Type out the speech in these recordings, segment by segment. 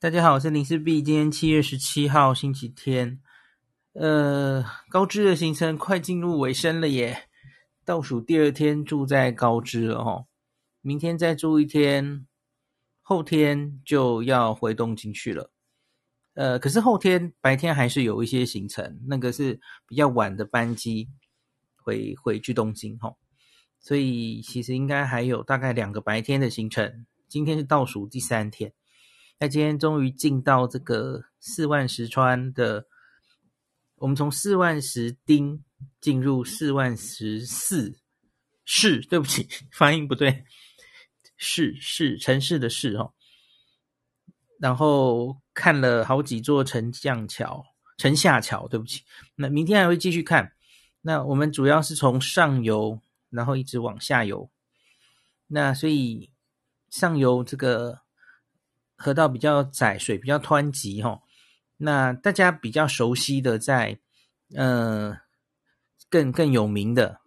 大家好，我是林氏璧。今天七月十七号，星期天。呃，高知的行程快进入尾声了耶，倒数第二天住在高知了齁。明天再住一天，后天就要回东京去了。呃，可是后天白天还是有一些行程，那个是比较晚的班机回回去东京齁。所以其实应该还有大概两个白天的行程。今天是倒数第三天。那今天终于进到这个四万石川的，我们从四万石町进入四万石市市，对不起，发音不对，市市城市的市哦。然后看了好几座城降桥、城下桥，对不起。那明天还会继续看。那我们主要是从上游，然后一直往下游。那所以上游这个。河道比较窄，水比较湍急哈。那大家比较熟悉的在，在呃更更有名的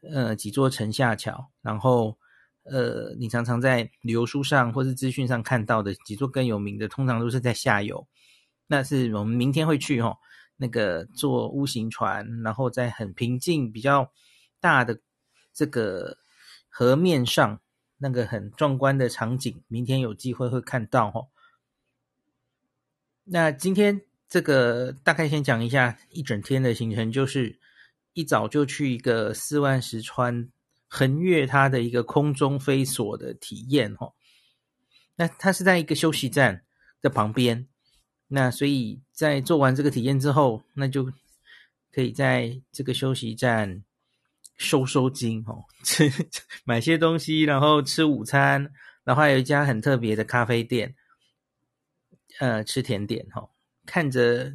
呃几座城下桥，然后呃你常常在旅游书上或是资讯上看到的几座更有名的，通常都是在下游。那是我们明天会去哈，那个坐 U 型船，然后在很平静、比较大的这个河面上。那个很壮观的场景，明天有机会会看到齁。那今天这个大概先讲一下一整天的行程，就是一早就去一个四万石川横越它的一个空中飞索的体验哦。那它是在一个休息站的旁边，那所以在做完这个体验之后，那就可以在这个休息站。收收金哦，吃买些东西，然后吃午餐，然后还有一家很特别的咖啡店，呃，吃甜点哈，看着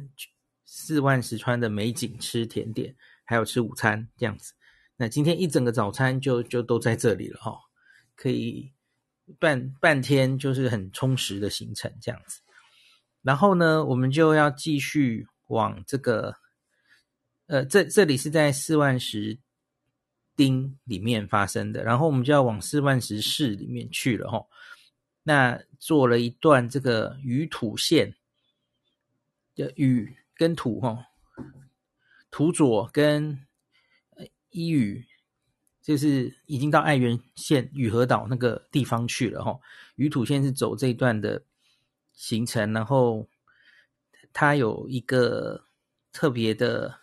四万石川的美景，吃甜点，还有吃午餐这样子。那今天一整个早餐就就都在这里了哈，可以半半天就是很充实的行程这样子。然后呢，我们就要继续往这个，呃，这这里是在四万石。町里面发生的，然后我们就要往四万石市里面去了齁。那做了一段这个宇土线的宇跟土齁，土佐跟伊予，就是已经到爱媛县宇和岛那个地方去了齁。宇土线是走这一段的行程，然后它有一个特别的。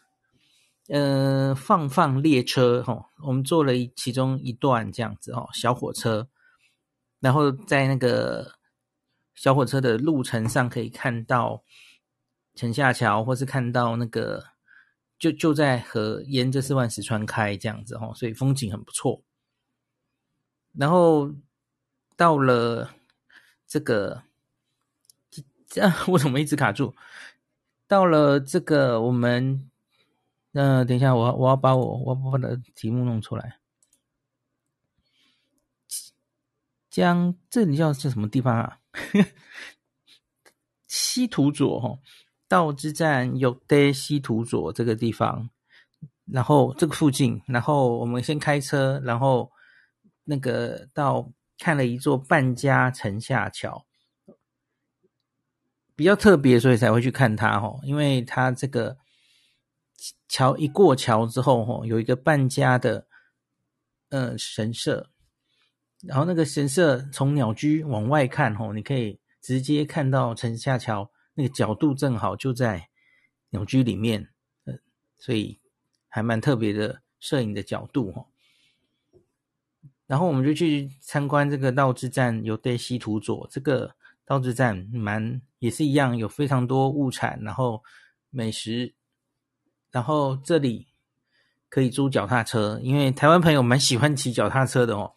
呃，放放列车哈、哦，我们坐了一其中一段这样子、哦，小火车，然后在那个小火车的路程上可以看到城下桥，或是看到那个就就在河沿着四万石川开这样子哈、哦，所以风景很不错。然后到了这个这样，为什么一直卡住？到了这个我们。那等一下我，我要把我我把我的题目弄出来。将这里叫叫什么地方啊？西土佐哈，道之站有的西土佐这个地方，然后这个附近，然后我们先开车，然后那个到看了一座半家城下桥，比较特别，所以才会去看它哈，因为它这个。桥一过桥之后，吼，有一个半家的，呃，神社，然后那个神社从鸟居往外看，吼，你可以直接看到城下桥，那个角度正好就在鸟居里面，呃，所以还蛮特别的摄影的角度，吼。然后我们就去参观这个道之站，有对西土佐这个道之站，蛮也是一样，有非常多物产，然后美食。然后这里可以租脚踏车，因为台湾朋友蛮喜欢骑脚踏车的哦。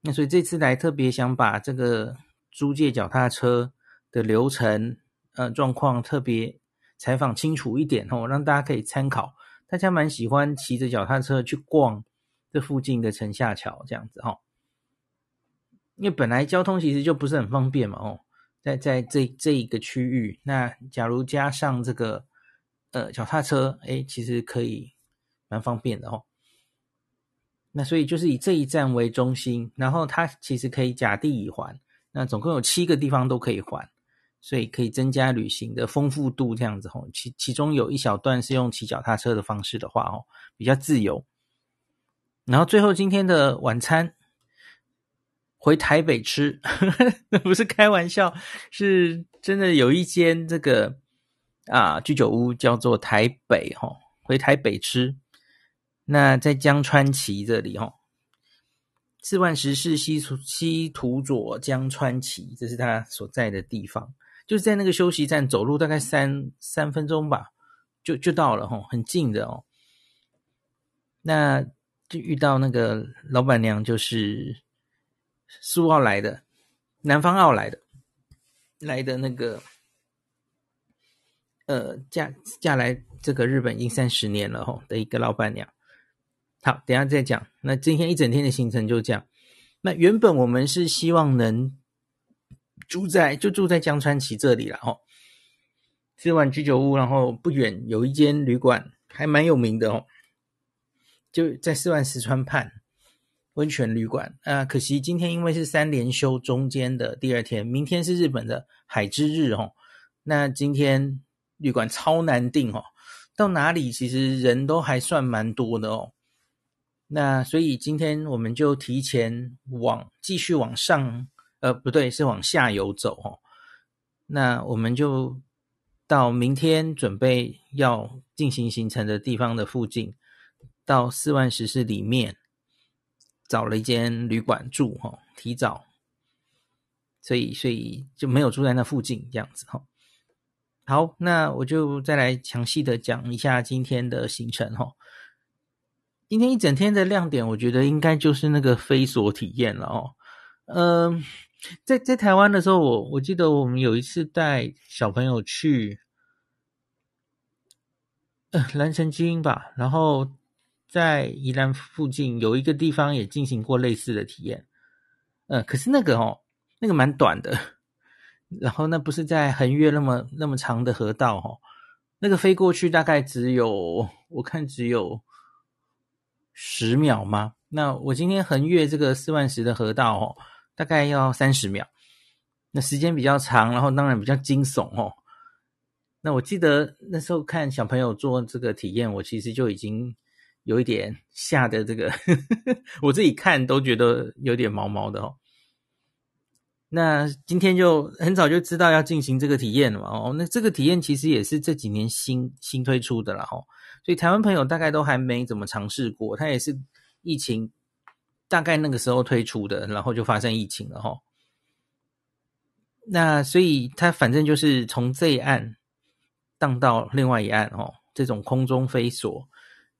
那所以这次来特别想把这个租借脚踏车的流程、呃状况特别采访清楚一点哦，让大家可以参考。大家蛮喜欢骑着脚踏车去逛这附近的城下桥这样子哈、哦，因为本来交通其实就不是很方便嘛哦，在在这这一个区域，那假如加上这个。呃，脚踏车，哎，其实可以蛮方便的哦。那所以就是以这一站为中心，然后它其实可以甲地乙环，那总共有七个地方都可以环。所以可以增加旅行的丰富度，这样子吼。其其中有一小段是用骑脚踏车的方式的话哦，比较自由。然后最后今天的晚餐回台北吃，那不是开玩笑，是真的有一间这个啊居酒屋叫做台北吼，回台北吃。那在江川崎这里吼。四万十是西西土佐江川崎，这是他所在的地方，就是在那个休息站，走路大概三三分钟吧，就就到了吼，很近的哦。那就遇到那个老板娘，就是苏澳来的，南方澳来的，来的那个，呃，嫁嫁来这个日本已经三十年了吼的一个老板娘。好，等下再讲。那今天一整天的行程就这样。那原本我们是希望能住在就住在江川崎这里了哦，吃完居酒屋，然后不远有一间旅馆还蛮有名的哦，就在四万石川畔温泉旅馆啊。可惜今天因为是三连休中间的第二天，明天是日本的海之日哦。那今天旅馆超难订哦，到哪里其实人都还算蛮多的哦。那所以今天我们就提前往继续往上，呃，不对，是往下游走哦。那我们就到明天准备要进行行程的地方的附近，到四万十市里面找了一间旅馆住哈，提早，所以所以就没有住在那附近这样子哈。好，那我就再来详细的讲一下今天的行程哈。今天一整天的亮点，我觉得应该就是那个飞索体验了哦。嗯，在在台湾的时候，我我记得我们有一次带小朋友去，呃，兰城基因吧，然后在宜兰附近有一个地方也进行过类似的体验。呃，可是那个哦，那个蛮短的，然后那不是在横越那么那么长的河道哦，那个飞过去大概只有，我看只有。十秒吗？那我今天横越这个四万十的河道哦，大概要三十秒。那时间比较长，然后当然比较惊悚哦。那我记得那时候看小朋友做这个体验，我其实就已经有一点吓得这个，呵呵，我自己看都觉得有点毛毛的哦。那今天就很早就知道要进行这个体验了嘛哦。那这个体验其实也是这几年新新推出的了哦。所以台湾朋友大概都还没怎么尝试过，它也是疫情大概那个时候推出的，然后就发生疫情了哈。那所以它反正就是从这一岸荡到另外一岸哦，这种空中飞索。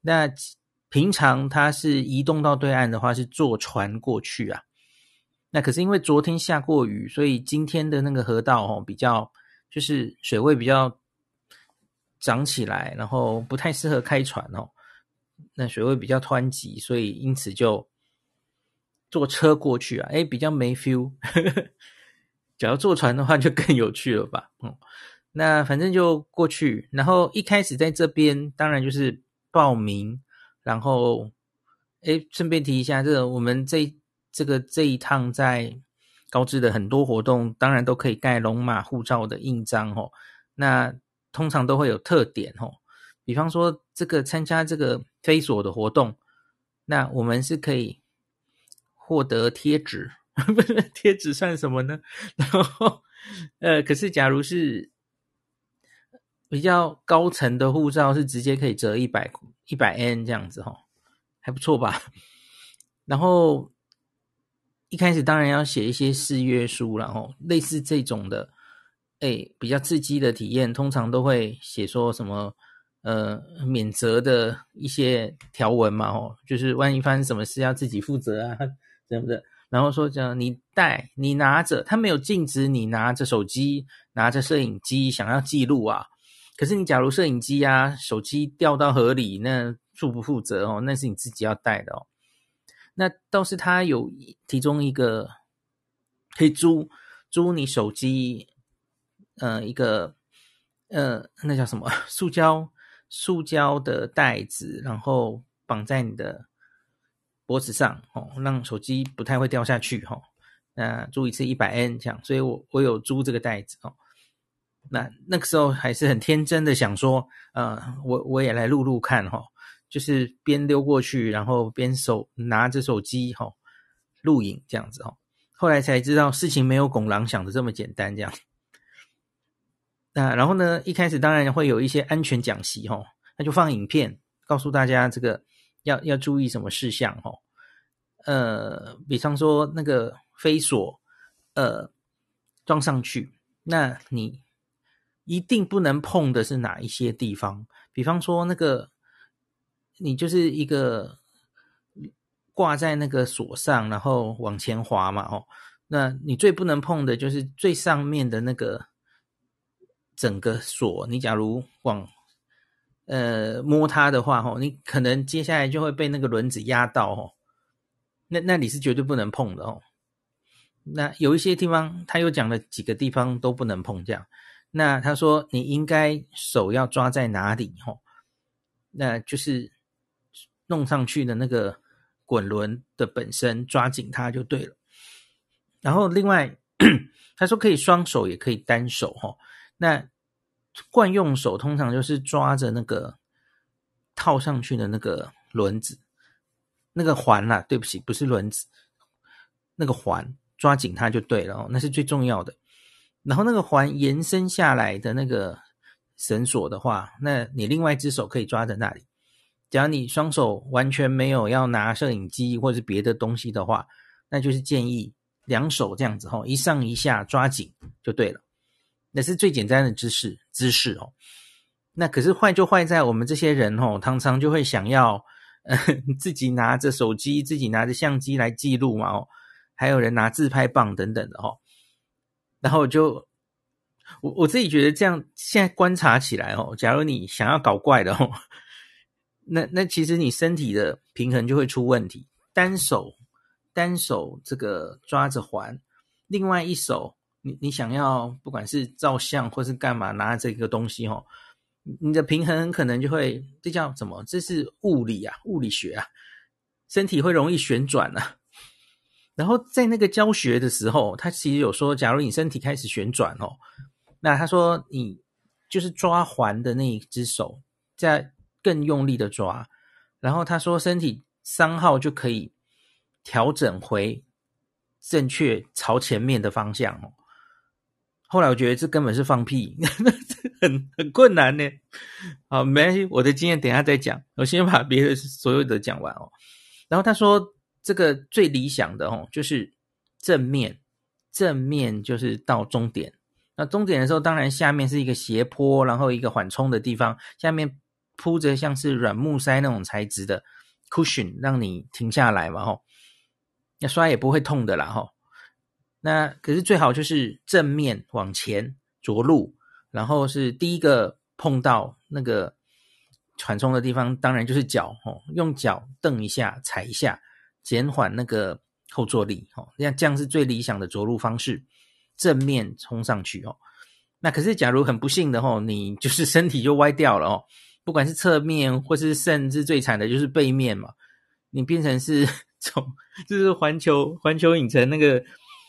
那平常它是移动到对岸的话，是坐船过去啊。那可是因为昨天下过雨，所以今天的那个河道哦比较就是水位比较。涨起来，然后不太适合开船哦。那水位比较湍急，所以因此就坐车过去啊。诶，比较没 feel。假如坐船的话，就更有趣了吧？嗯，那反正就过去。然后一开始在这边，当然就是报名。然后，诶，顺便提一下，这个我们这这个这一趟在高知的很多活动，当然都可以盖龙马护照的印章哦。那通常都会有特点哦，比方说这个参加这个飞索的活动，那我们是可以获得贴纸，不是贴纸算什么呢？然后呃，可是假如是比较高层的护照，是直接可以折一百一百 N 这样子哈，还不错吧？然后一开始当然要写一些誓约书，然后类似这种的。哎，比较刺激的体验，通常都会写说什么呃免责的一些条文嘛，哦，就是万一发生什么事要自己负责啊，对不对？然后说这样，你带你拿着，他没有禁止你拿着手机、拿着摄影机想要记录啊。可是你假如摄影机啊、手机掉到河里，那负不负责哦？那是你自己要带的哦。那倒是他有其中一个可以租租你手机。呃，一个呃，那叫什么？塑胶塑胶的袋子，然后绑在你的脖子上哦，让手机不太会掉下去哈。那租一次一百 N 这样，所以我我有租这个袋子哦。那那个时候还是很天真的想说，呃，我我也来录录看哈，就是边溜过去，然后边手拿着手机哈录影这样子哈。后来才知道事情没有拱狼想的这么简单这样。那然后呢，一开始当然会有一些安全讲习哈，那就放影片告诉大家这个要要注意什么事项哈。呃，比方说那个飞索，呃，装上去，那你。一定不能碰的是哪一些地方？比方说，那个你就是一个挂在那个锁上，然后往前滑嘛，哦，那你最不能碰的就是最上面的那个整个锁。你假如往呃摸它的话，哦，你可能接下来就会被那个轮子压到，哦，那那里是绝对不能碰的哦。那有一些地方，他又讲了几个地方都不能碰，这样。那他说你应该手要抓在哪里？吼，那就是弄上去的那个滚轮的本身，抓紧它就对了。然后另外 他说可以双手也可以单手，哦。那惯用手通常就是抓着那个套上去的那个轮子，那个环啦，对不起，不是轮子，那个环抓紧它就对了哦，那是最重要的。然后那个环延伸下来的那个绳索的话，那你另外一只手可以抓在那里。假如你双手完全没有要拿摄影机或者是别的东西的话，那就是建议两手这样子吼，一上一下抓紧就对了。那是最简单的姿势姿势哦。那可是坏就坏在我们这些人吼，常常就会想要自己拿着手机、自己拿着相机来记录嘛哦，还有人拿自拍棒等等的哦。然后就我我自己觉得这样，现在观察起来哦，假如你想要搞怪的哦，那那其实你身体的平衡就会出问题。单手单手这个抓着环，另外一手你你想要不管是照相或是干嘛拿这个东西哦，你的平衡可能就会这叫什么？这是物理啊，物理学啊，身体会容易旋转啊。然后在那个教学的时候，他其实有说，假如你身体开始旋转哦，那他说你就是抓环的那一只手，在更用力的抓，然后他说身体三号就可以调整回正确朝前面的方向哦。后来我觉得这根本是放屁，很很困难呢。好，没关系，我的经验等一下再讲，我先把别的所有的讲完哦。然后他说。这个最理想的哦，就是正面，正面就是到终点。那终点的时候，当然下面是一个斜坡，然后一个缓冲的地方，下面铺着像是软木塞那种材质的 cushion，让你停下来嘛吼。那摔也不会痛的啦吼。那可是最好就是正面往前着陆，然后是第一个碰到那个缓冲的地方，当然就是脚吼，用脚蹬一下，踩一下。减缓那个后坐力，吼。那这样是最理想的着陆方式，正面冲上去哦。那可是假如很不幸的吼，你就是身体就歪掉了哦，不管是侧面或是甚至最惨的就是背面嘛，你变成是 从就是环球环球影城那个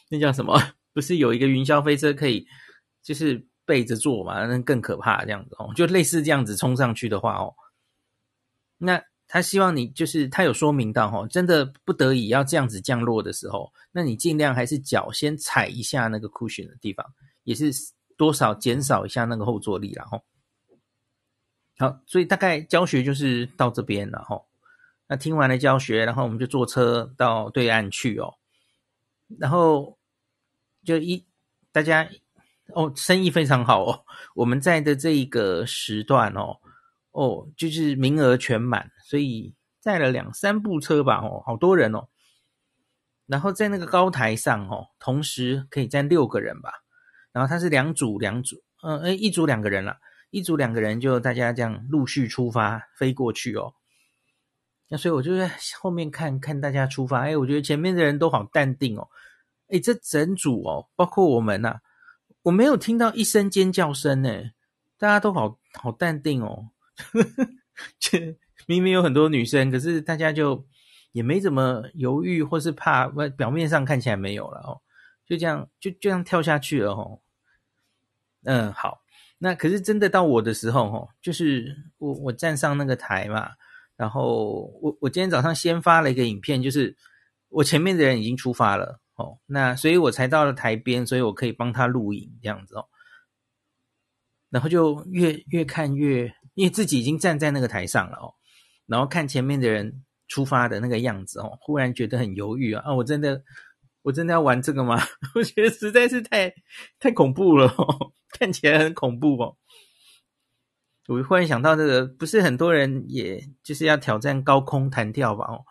那叫什么？不是有一个云霄飞车可以就是背着坐嘛？那更可怕这样子哦，就类似这样子冲上去的话哦，那。他希望你就是他有说明到齁，真的不得已要这样子降落的时候，那你尽量还是脚先踩一下那个 cushion 的地方，也是多少减少一下那个后坐力啦齁。好，所以大概教学就是到这边了齁。那听完了教学，然后我们就坐车到对岸去哦。然后就一大家哦，生意非常好哦。我们在的这一个时段哦。哦，就是名额全满，所以载了两三部车吧，哦，好多人哦。然后在那个高台上，哦，同时可以站六个人吧。然后它是两组两组，嗯，诶，一组两个人了，一组两个人就大家这样陆续出发飞过去哦。那所以我就在后面看看大家出发，哎，我觉得前面的人都好淡定哦。哎，这整组哦，包括我们呐，我没有听到一声尖叫声呢，大家都好好淡定哦。呵呵，这明明有很多女生，可是大家就也没怎么犹豫或是怕，表面上看起来没有了哦，就这样就就这样跳下去了哦。嗯，好，那可是真的到我的时候，哦，就是我我站上那个台嘛，然后我我今天早上先发了一个影片，就是我前面的人已经出发了，哦，那所以我才到了台边，所以我可以帮他录影这样子哦。然后就越越看越，因为自己已经站在那个台上了哦，然后看前面的人出发的那个样子哦，忽然觉得很犹豫啊！啊，我真的，我真的要玩这个吗？我觉得实在是太太恐怖了，看起来很恐怖哦。我忽然想到这个，不是很多人也就是要挑战高空弹跳吧？哦，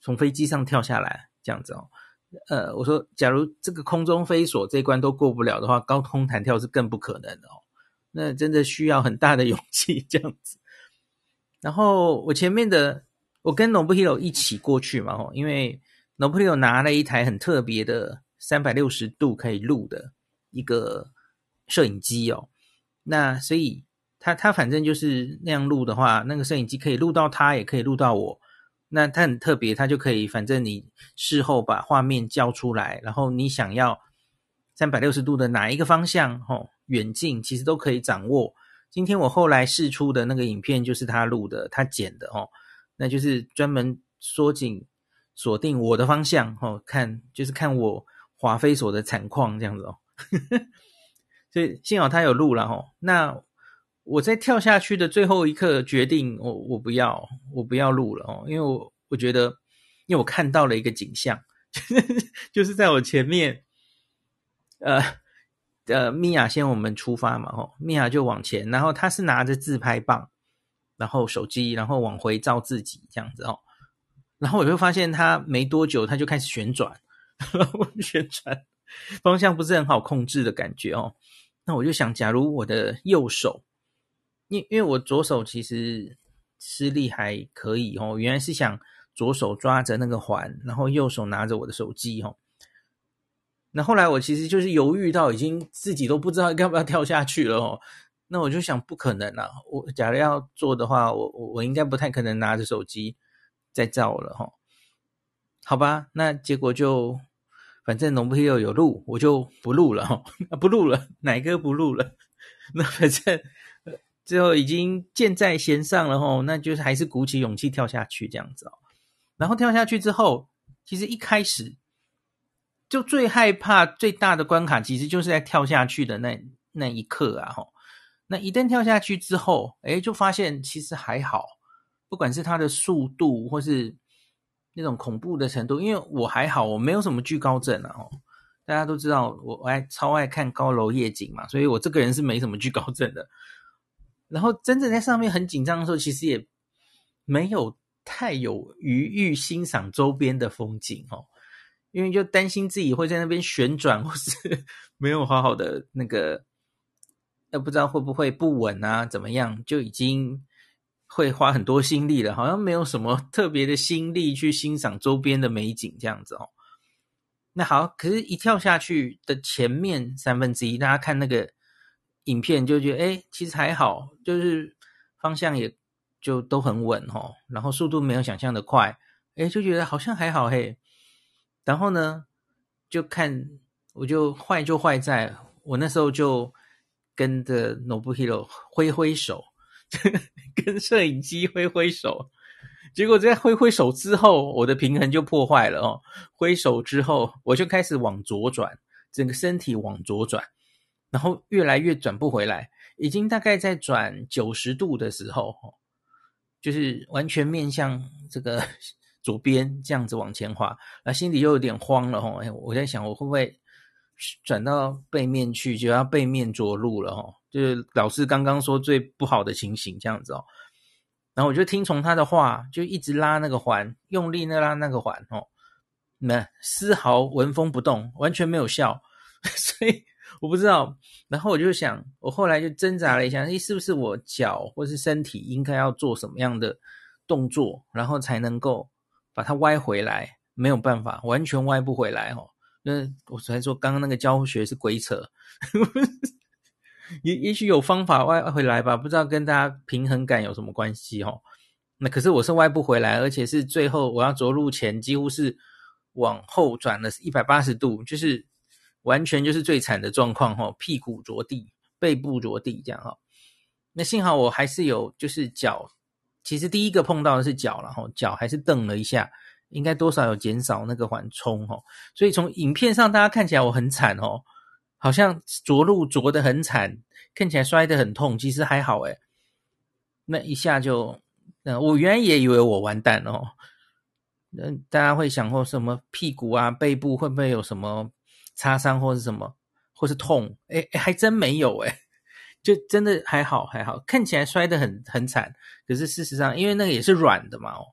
从飞机上跳下来这样子哦。呃，我说，假如这个空中飞索这一关都过不了的话，高空弹跳是更不可能的哦。那真的需要很大的勇气 这样子。然后我前面的，我跟 Nobuhiro 一起过去嘛，吼，因为 Noble 又拿了一台很特别的三百六十度可以录的一个摄影机哦。那所以他他反正就是那样录的话，那个摄影机可以录到他，也可以录到我。那他很特别，他就可以，反正你事后把画面交出来，然后你想要三百六十度的哪一个方向，吼。远近其实都可以掌握。今天我后来试出的那个影片就是他录的，他剪的哦，那就是专门缩紧锁定我的方向哦，看就是看我华飞所的惨况这样子哦。所以幸好他有录了哦。那我在跳下去的最后一刻决定，我我不要，我不要录了哦，因为我我觉得，因为我看到了一个景象，就是在我前面，呃。呃，米娅先我们出发嘛，吼，米娅就往前，然后他是拿着自拍棒，然后手机，然后往回照自己这样子哦，然后我就发现它没多久它就开始旋转，旋转方向不是很好控制的感觉哦，那我就想，假如我的右手，因因为我左手其实施力还可以哦，原来是想左手抓着那个环，然后右手拿着我的手机哦。那后来我其实就是犹豫到已经自己都不知道要不要跳下去了哦。那我就想不可能啊，我假如要做的话，我我我应该不太可能拿着手机再照了哈。好吧，那结果就反正 Nobuhiro 有录，我就不录了哈，不录了，哪哥不录了？那反正最后已经箭在弦上了哈，那就是还是鼓起勇气跳下去这样子哦。然后跳下去之后，其实一开始。就最害怕最大的关卡，其实就是在跳下去的那那一刻啊！吼，那一旦跳下去之后，诶，就发现其实还好，不管是它的速度或是那种恐怖的程度，因为我还好，我没有什么惧高症啊！哦，大家都知道我我还超爱看高楼夜景嘛，所以我这个人是没什么惧高症的。然后真正在上面很紧张的时候，其实也没有太有余裕欣赏周边的风景哦。因为就担心自己会在那边旋转，或是 没有好好的那个，呃，不知道会不会不稳啊，怎么样，就已经会花很多心力了，好像没有什么 特别的心力去欣赏周边的美景这样子哦。那好，可是，一跳下去的前面三分之一，大家看那个影片就觉得，哎，其实还好，就是方向也就都很稳哦，然后速度没有想象的快，哎，就觉得好像还好嘿。然后呢，就看我就坏就坏在我那时候就跟着 Nobuhiro 挥挥手，跟摄影机挥挥手，结果在挥挥手之后，我的平衡就破坏了哦。挥手之后，我就开始往左转，整个身体往左转，然后越来越转不回来，已经大概在转九十度的时候，就是完全面向这个。左边这样子往前滑，那心里又有点慌了吼。哎，我在想我会不会 转到背面去，就要背面着陆了哦。就是老师刚刚说最不好的情形这样子哦。然后我就听从他的话，就一直拉那个环，用力那拉那个环哦，那丝毫纹风不动，完全没有效。所以我不知道。然后我就想，我后来就挣扎了一下，诶，是不是我脚或是身体应该要做什么样的动作，然后才能够。把它歪回来，没有办法，完全歪不回来哦。那我才说刚刚那个教学是鬼扯，也也许有方法歪回来吧，不知道跟大家平衡感有什么关系哦。那可是我是歪不回来，而且是最后我要着陆前几乎是往后转了一百八十度，就是完全就是最惨的状况哦，屁股着地，背部着地这样哈。那幸好我还是有就是脚，其实第一个碰到的是脚，然后脚还是蹬了一下，应该多少有减少那个缓冲哈。所以从影片上大家看起来我很惨哦，好像着陆着得很惨，看起来摔得很痛，其实还好诶。那一下就，嗯，我原来也以为我完蛋哦。嗯，大家会想或什么屁股啊、背部会不会有什么擦伤或是什么，或是痛？诶诶还真没有诶，就真的还好还好，看起来摔得很很惨，可是事实上因为那个也是软的嘛哦，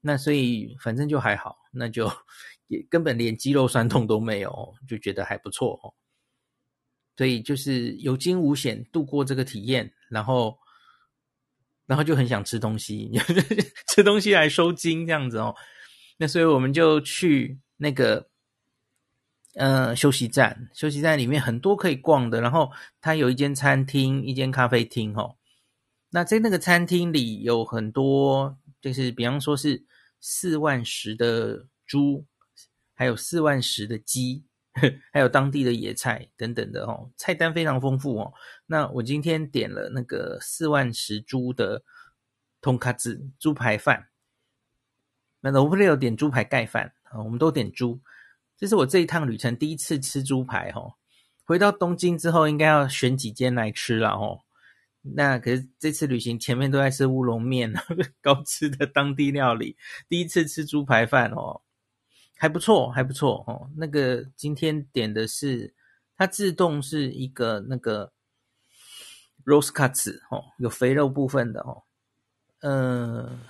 那所以反正就还好，那就 也根本连肌肉酸痛都没有，就觉得还不错哦。所以就是有惊无险度过这个体验，然后然后就很想吃东西，吃东西来收惊这样子哦。那所以我们就去那个，呃，休息站。休息站里面很多可以逛的，然后它有一间餐厅，一间咖啡厅，哦。那在那个餐厅里有很多，就是比方说是四万石的猪，还有四万石的鸡，还有当地的野菜等等的哦，菜单非常丰富哦。那我今天点了那个四万石猪的通卡子猪排饭。那我不是有点猪排盖饭啊？我们都点猪，这是我这一趟旅程第一次吃猪排哦。回到东京之后，应该要选几间来吃了哦。那可是这次旅行前面都在吃乌龙面，高吃的当地料理，第一次吃猪排饭哦，还不错，还不错哦。那个今天点的是它自动是一个那个 roast cuts 哦，有肥肉部分的哦，嗯、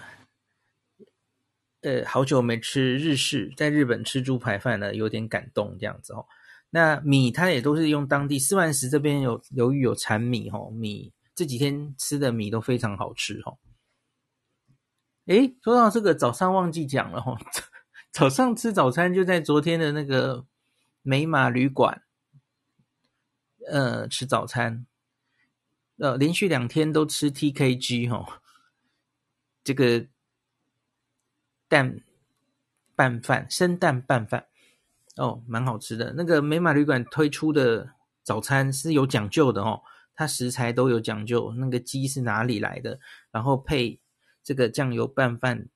呃。好久没吃日式，在日本吃猪排饭了，有点感动这样子哦。那米它也都是用当地四万石这边有由于有产米哦，米这几天吃的米都非常好吃哦。诶，说到这个早上忘记讲了哦，早上吃早餐就在昨天的那个美马旅馆，呃，吃早餐，呃，连续两天都吃 TKG 哦，这个。蛋拌饭，生蛋拌饭，哦，蛮好吃的。那个美马旅馆推出的早餐是有讲究的哦，它食材都有讲究。那个鸡是哪里来的？然后配这个酱油拌饭，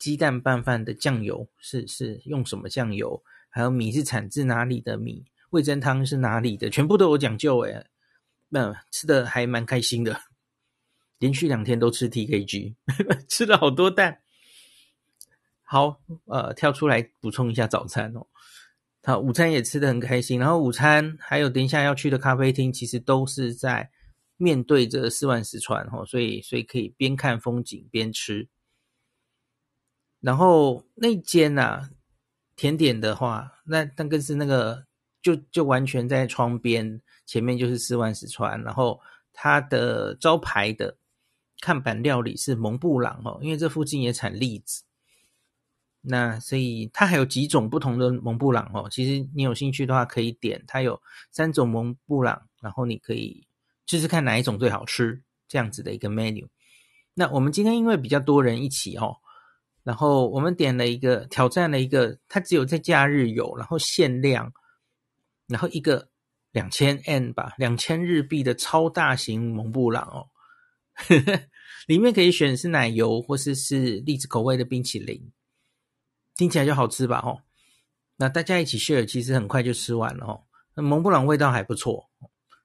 鸡蛋拌饭的酱油是是用什么酱油？还有米是产自哪里的米？味噌汤是哪里的？全部都有讲究诶。那吃的还蛮开心的，连续两天都吃 TKG，吃了好多蛋。好，呃，跳出来补充一下早餐哦。好，午餐也吃的很开心，然后午餐还有等一下要去的咖啡厅，其实都是在面对着四万石川哦，所以所以可以边看风景边吃。然后那间啊，甜点的话，那那个是那个就就完全在窗边，前面就是四万石川，然后它的招牌的看板料理是蒙布朗哦，因为这附近也产栗子。那所以它还有几种不同的蒙布朗哦，其实你有兴趣的话可以点，它有三种蒙布朗，然后你可以试试看哪一种最好吃，这样子的一个 menu。那我们今天因为比较多人一起哦，然后我们点了一个挑战了一个，它只有在假日有，然后限量，然后一个两千 N 吧，两千日币的超大型蒙布朗哦，里面可以选是奶油或是是栗子口味的冰淇淋。听起来就好吃吧？哦，那大家一起 share，其实很快就吃完了哦。那蒙布朗味道还不错，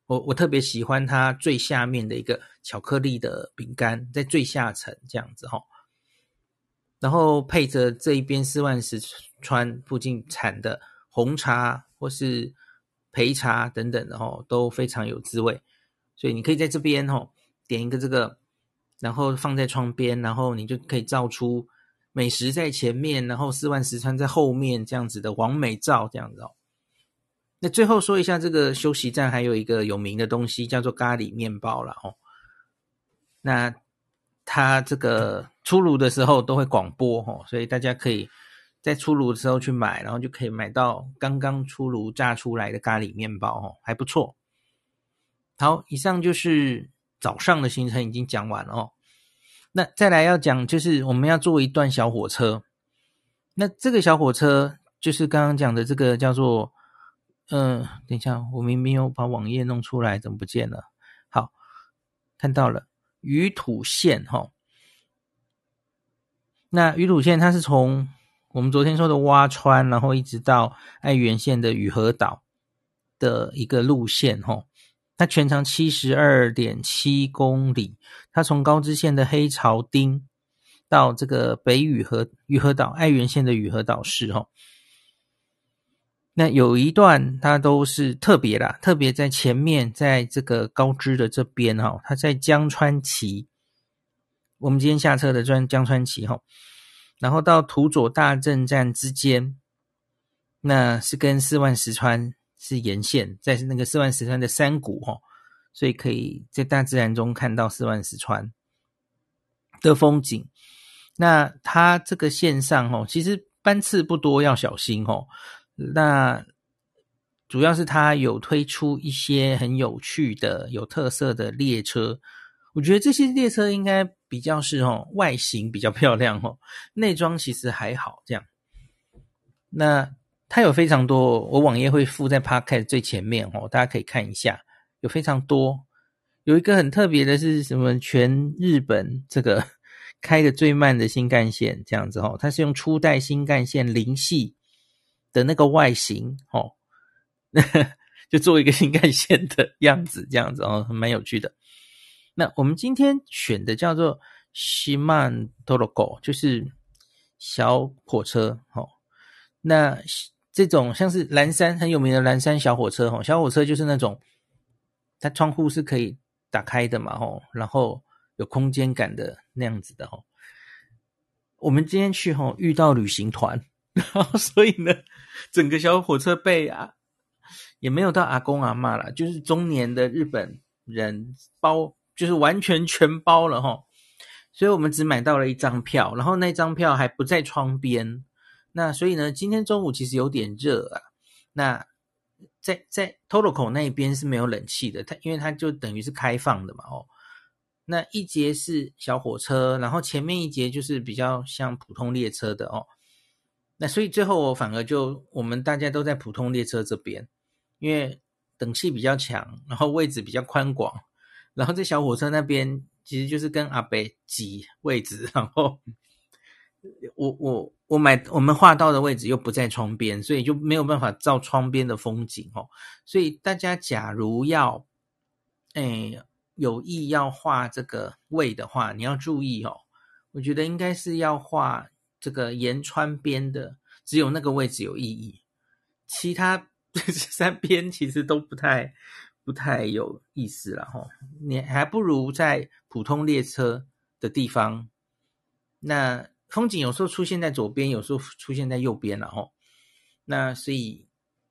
我我特别喜欢它最下面的一个巧克力的饼干，在最下层这样子哈。然后配着这一边四万石川附近产的红茶或是焙茶等等的哦，都非常有滋味。所以你可以在这边哦点一个这个，然后放在窗边，然后你就可以照出。美食在前面，然后四万石川在后面，这样子的完美照，这样子哦。那最后说一下，这个休息站还有一个有名的东西，叫做咖喱面包了哦。那它这个出炉的时候都会广播哦，所以大家可以在出炉的时候去买，然后就可以买到刚刚出炉炸出来的咖喱面包哦，还不错。好，以上就是早上的行程已经讲完了哦。那再来要讲，就是我们要坐一段小火车。那这个小火车就是刚刚讲的这个叫做嗯、等一下，我明明有把网页弄出来，怎么不见了？好，看到了，鱼土线哈。那鱼土线它是从我们昨天说的蛙川，然后一直到爱媛县的雨河岛的一个路线哈。它全长七十二点七公里，它从高知县的黑潮町到这个北雨河雨河岛爱媛县的雨河岛市哈。那有一段它都是特别啦，特别在前面，在这个高知的这边哈，它在江川崎，我们今天下车的专江川崎哈，然后到土佐大正站之间，那是跟四万石川是沿线，在那个四万石川的山谷哈，所以可以在大自然中看到四万石川的风景。那它这个线上哈，其实班次不多，要小心哦。那主要是它有推出一些很有趣的、有特色的列车，我觉得这些列车应该比较是哦，外形比较漂亮哦，内装其实还好这样。那它有非常多，我网页会附在 Podcast 最前面哦，大家可以看一下，有非常多。有一个很特别的是什么？全日本这个 开的最慢的新干线这样子哦，它是用初代新干线零系。的那个外形哦，就做一个新干线的样子，这样子哦，蛮有趣的。那我们今天选的叫做四万十六，就是小火车哦。那这种像是蓝山很有名的蓝山小火车哦，小火车就是那种它窗户是可以打开的嘛哦，然后有空间感的那样子的哦。我们今天去哦，遇到旅行团。然后，所以呢，整个小火车被啊，也没有到阿公阿嬷啦，就是中年的日本人包，就是完全全包了哈。所以我们只买到了一张票，然后那张票还不在窗边。那所以呢，今天中午其实有点热啊。那在在 Todoko 那边是没有冷气的，它因为它就等于是开放的嘛哦。那一节是小火车，然后前面一节就是比较像普通列车的哦。那所以最后我反而就我们大家都在普通列车这边，因为等气比较强，然后位置比较宽广，然后在小火车那边其实就是跟阿伯挤位置，然后我我我买我们画到的位置又不在窗边，所以就没有办法照窗边的风景哦。所以大家假如要诶有意要画这个位的话，你要注意哦，我觉得应该是要画。这个沿川边的只有那个位置有意义，其他 三边其实都不太不太有意思了哈。你还不如在普通列车的地方，那风景有时候出现在左边，有时候出现在右边了哈。那所以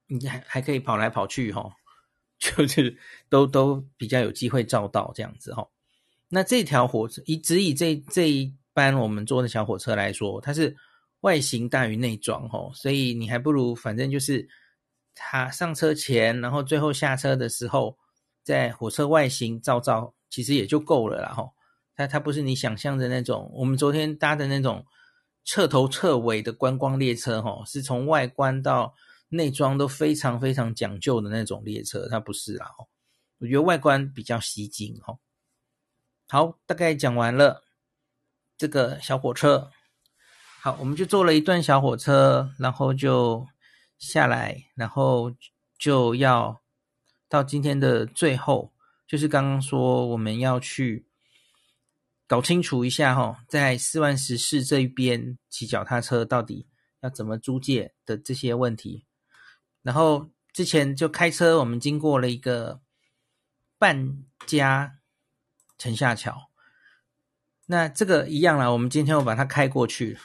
你还还可以跑来跑去哈，就是都都比较有机会照到这样子哈。那这条火车以只以这这一。般我们坐的小火车来说，它是外形大于内装吼，所以你还不如反正就是它上车前，然后最后下车的时候，在火车外形照照，其实也就够了啦吼。它它不是你想象的那种，我们昨天搭的那种彻头彻尾的观光列车吼，是从外观到内装都非常非常讲究的那种列车，它不是啦吼。我觉得外观比较吸睛吼。好，大概讲完了。这个小火车，好，我们就坐了一段小火车，然后就下来，然后就要到今天的最后，就是刚刚说我们要去搞清楚一下哈，在四万十市这一边骑脚踏车到底要怎么租借的这些问题。然后之前就开车，我们经过了一个半家城下桥。那这个一样啦，我们今天我把它开过去。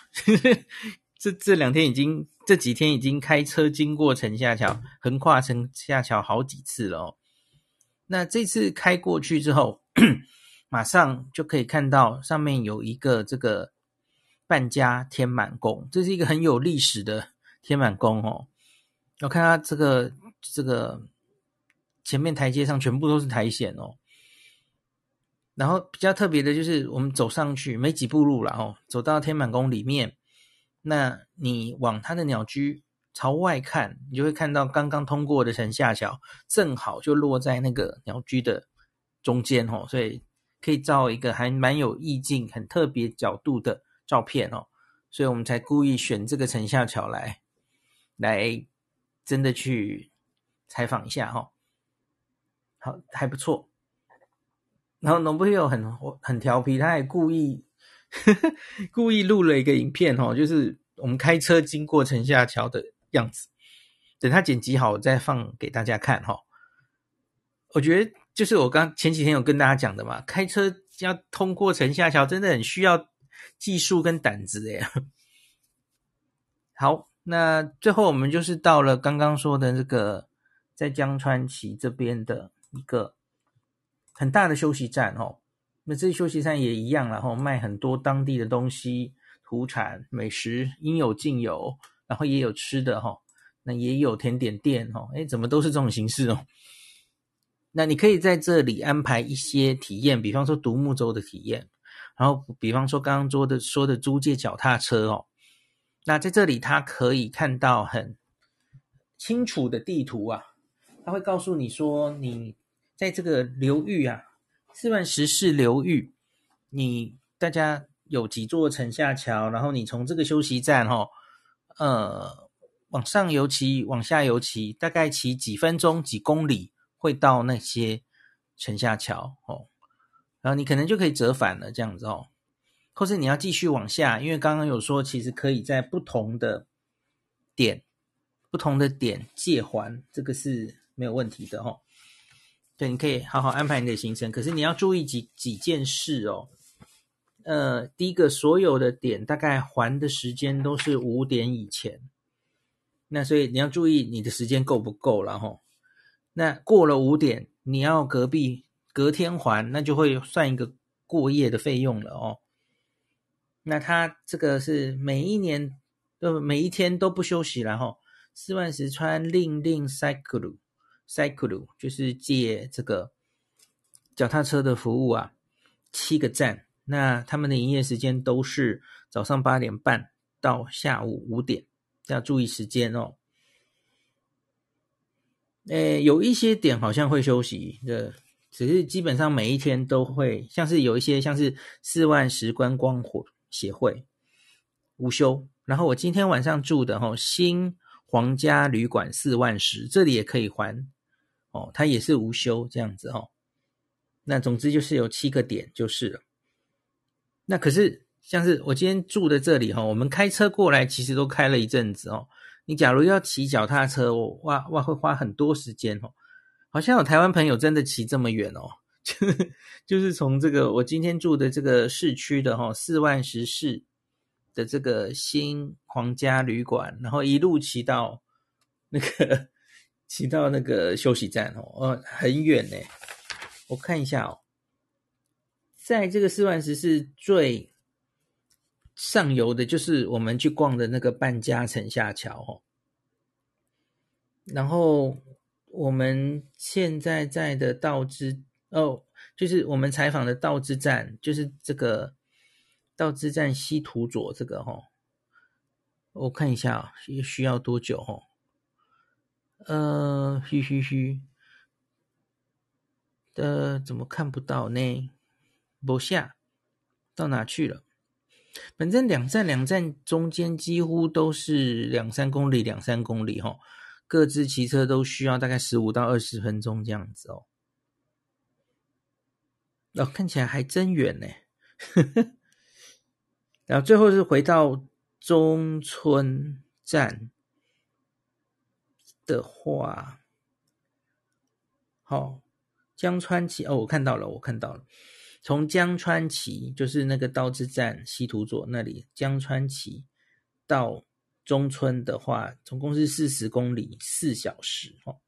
这这两天已经，这几天已经开车经过城下桥，横跨城下桥好几次了哦。那这次开过去之后，马上就可以看到上面有一个这个半家天满宫，这是一个很有历史的天满宫哦。我看它这个这个前面台阶上全部都是苔藓哦。然后比较特别的就是，我们走上去没几步路了哦，走到天满宫里面，那你往它的鸟居朝外看，你就会看到刚刚通过的城下桥，正好就落在那个鸟居的中间哦，所以可以照一个还蛮有意境、很特别角度的照片哦。所以我们才故意选这个城下桥来，来真的去采访一下哈。好，还不错。然后农不友很很调皮，他还故意呵 呵故意录了一个影片哦，就是我们开车经过城下桥的样子。等他剪辑好我再放给大家看哈。我觉得就是我刚前几天有跟大家讲的嘛，开车要通过城下桥真的很需要。技术跟胆子诶，好，那最后我们就是到了刚刚说的这个在江川崎这边的一个很大的休息站哦。那这休息站也一样，然后卖很多当地的东西、土产美食，应有尽有，然后也有吃的哈，那也有甜点店哦。诶，怎么都是这种形式哦？那你可以在这里安排一些体验，比方说独木舟的体验。然后，比方说刚刚说的说的租借脚踏车哦，那在这里他可以看到很清楚的地图啊，他会告诉你说你在这个流域啊，四万十四流域，你大家有几座城下桥，然后你从这个休息站哈、哦，呃，往上游骑，往下游骑，大概骑几分钟、几公里会到那些城下桥哦。然后你可能就可以折返了，这样子哦，或是你要继续往下，因为刚刚有说，其实可以在不同的点、不同的点借还，这个是没有问题的哦。对，你可以好好安排你的行程，可是你要注意几几件事哦。呃，第一个，所有的点大概还的时间都是五点以前，那所以你要注意你的时间够不够了哈。那过了五点，你要隔壁。隔天还，那就会算一个过夜的费用了哦。那他这个是每一年呃每一天都不休息，然后四万石川令令 cycle cycle 就是借这个脚踏车的服务啊，七个站。那他们的营业时间都是早上八点半到下午五点，要注意时间哦。诶，有一些点好像会休息的。只是基本上每一天都会，像是有一些像是四万石观光火协会无休，然后我今天晚上住的吼新皇家旅馆四万石，这里也可以还哦，它也是无休这样子哦。那总之就是有七个点就是了。那可是像是我今天住的这里哈，我们开车过来其实都开了一阵子哦。你假如要骑脚踏车，哇哇会花很多时间哦。好像有台湾朋友真的骑这么远哦，就是就是从这个我今天住的这个市区的哈四万石市的这个新皇家旅馆，然后一路骑到那个骑到那个休息站哦，呃很远呢。我看一下哦，在这个四万石是最上游的，就是我们去逛的那个半家城下桥哦，然后。我们现在在的道之哦，就是我们采访的道之站，就是这个道之站西图左这个哈、哦，我看一下啊，需要多久、哦？呃，嘘嘘嘘，呃，怎么看不到呢？不下到哪去了？反正两站两站中间几乎都是两三公里，两三公里哈、哦。各自骑车都需要大概十五到二十分钟这样子哦，哦，看起来还真远呢。然后最后是回到中村站的话，好、哦，江川崎哦，我看到了，我看到了，从江川崎就是那个道之站西土佐那里，江川崎到。中村的话，总共是四十公里，四小时哦。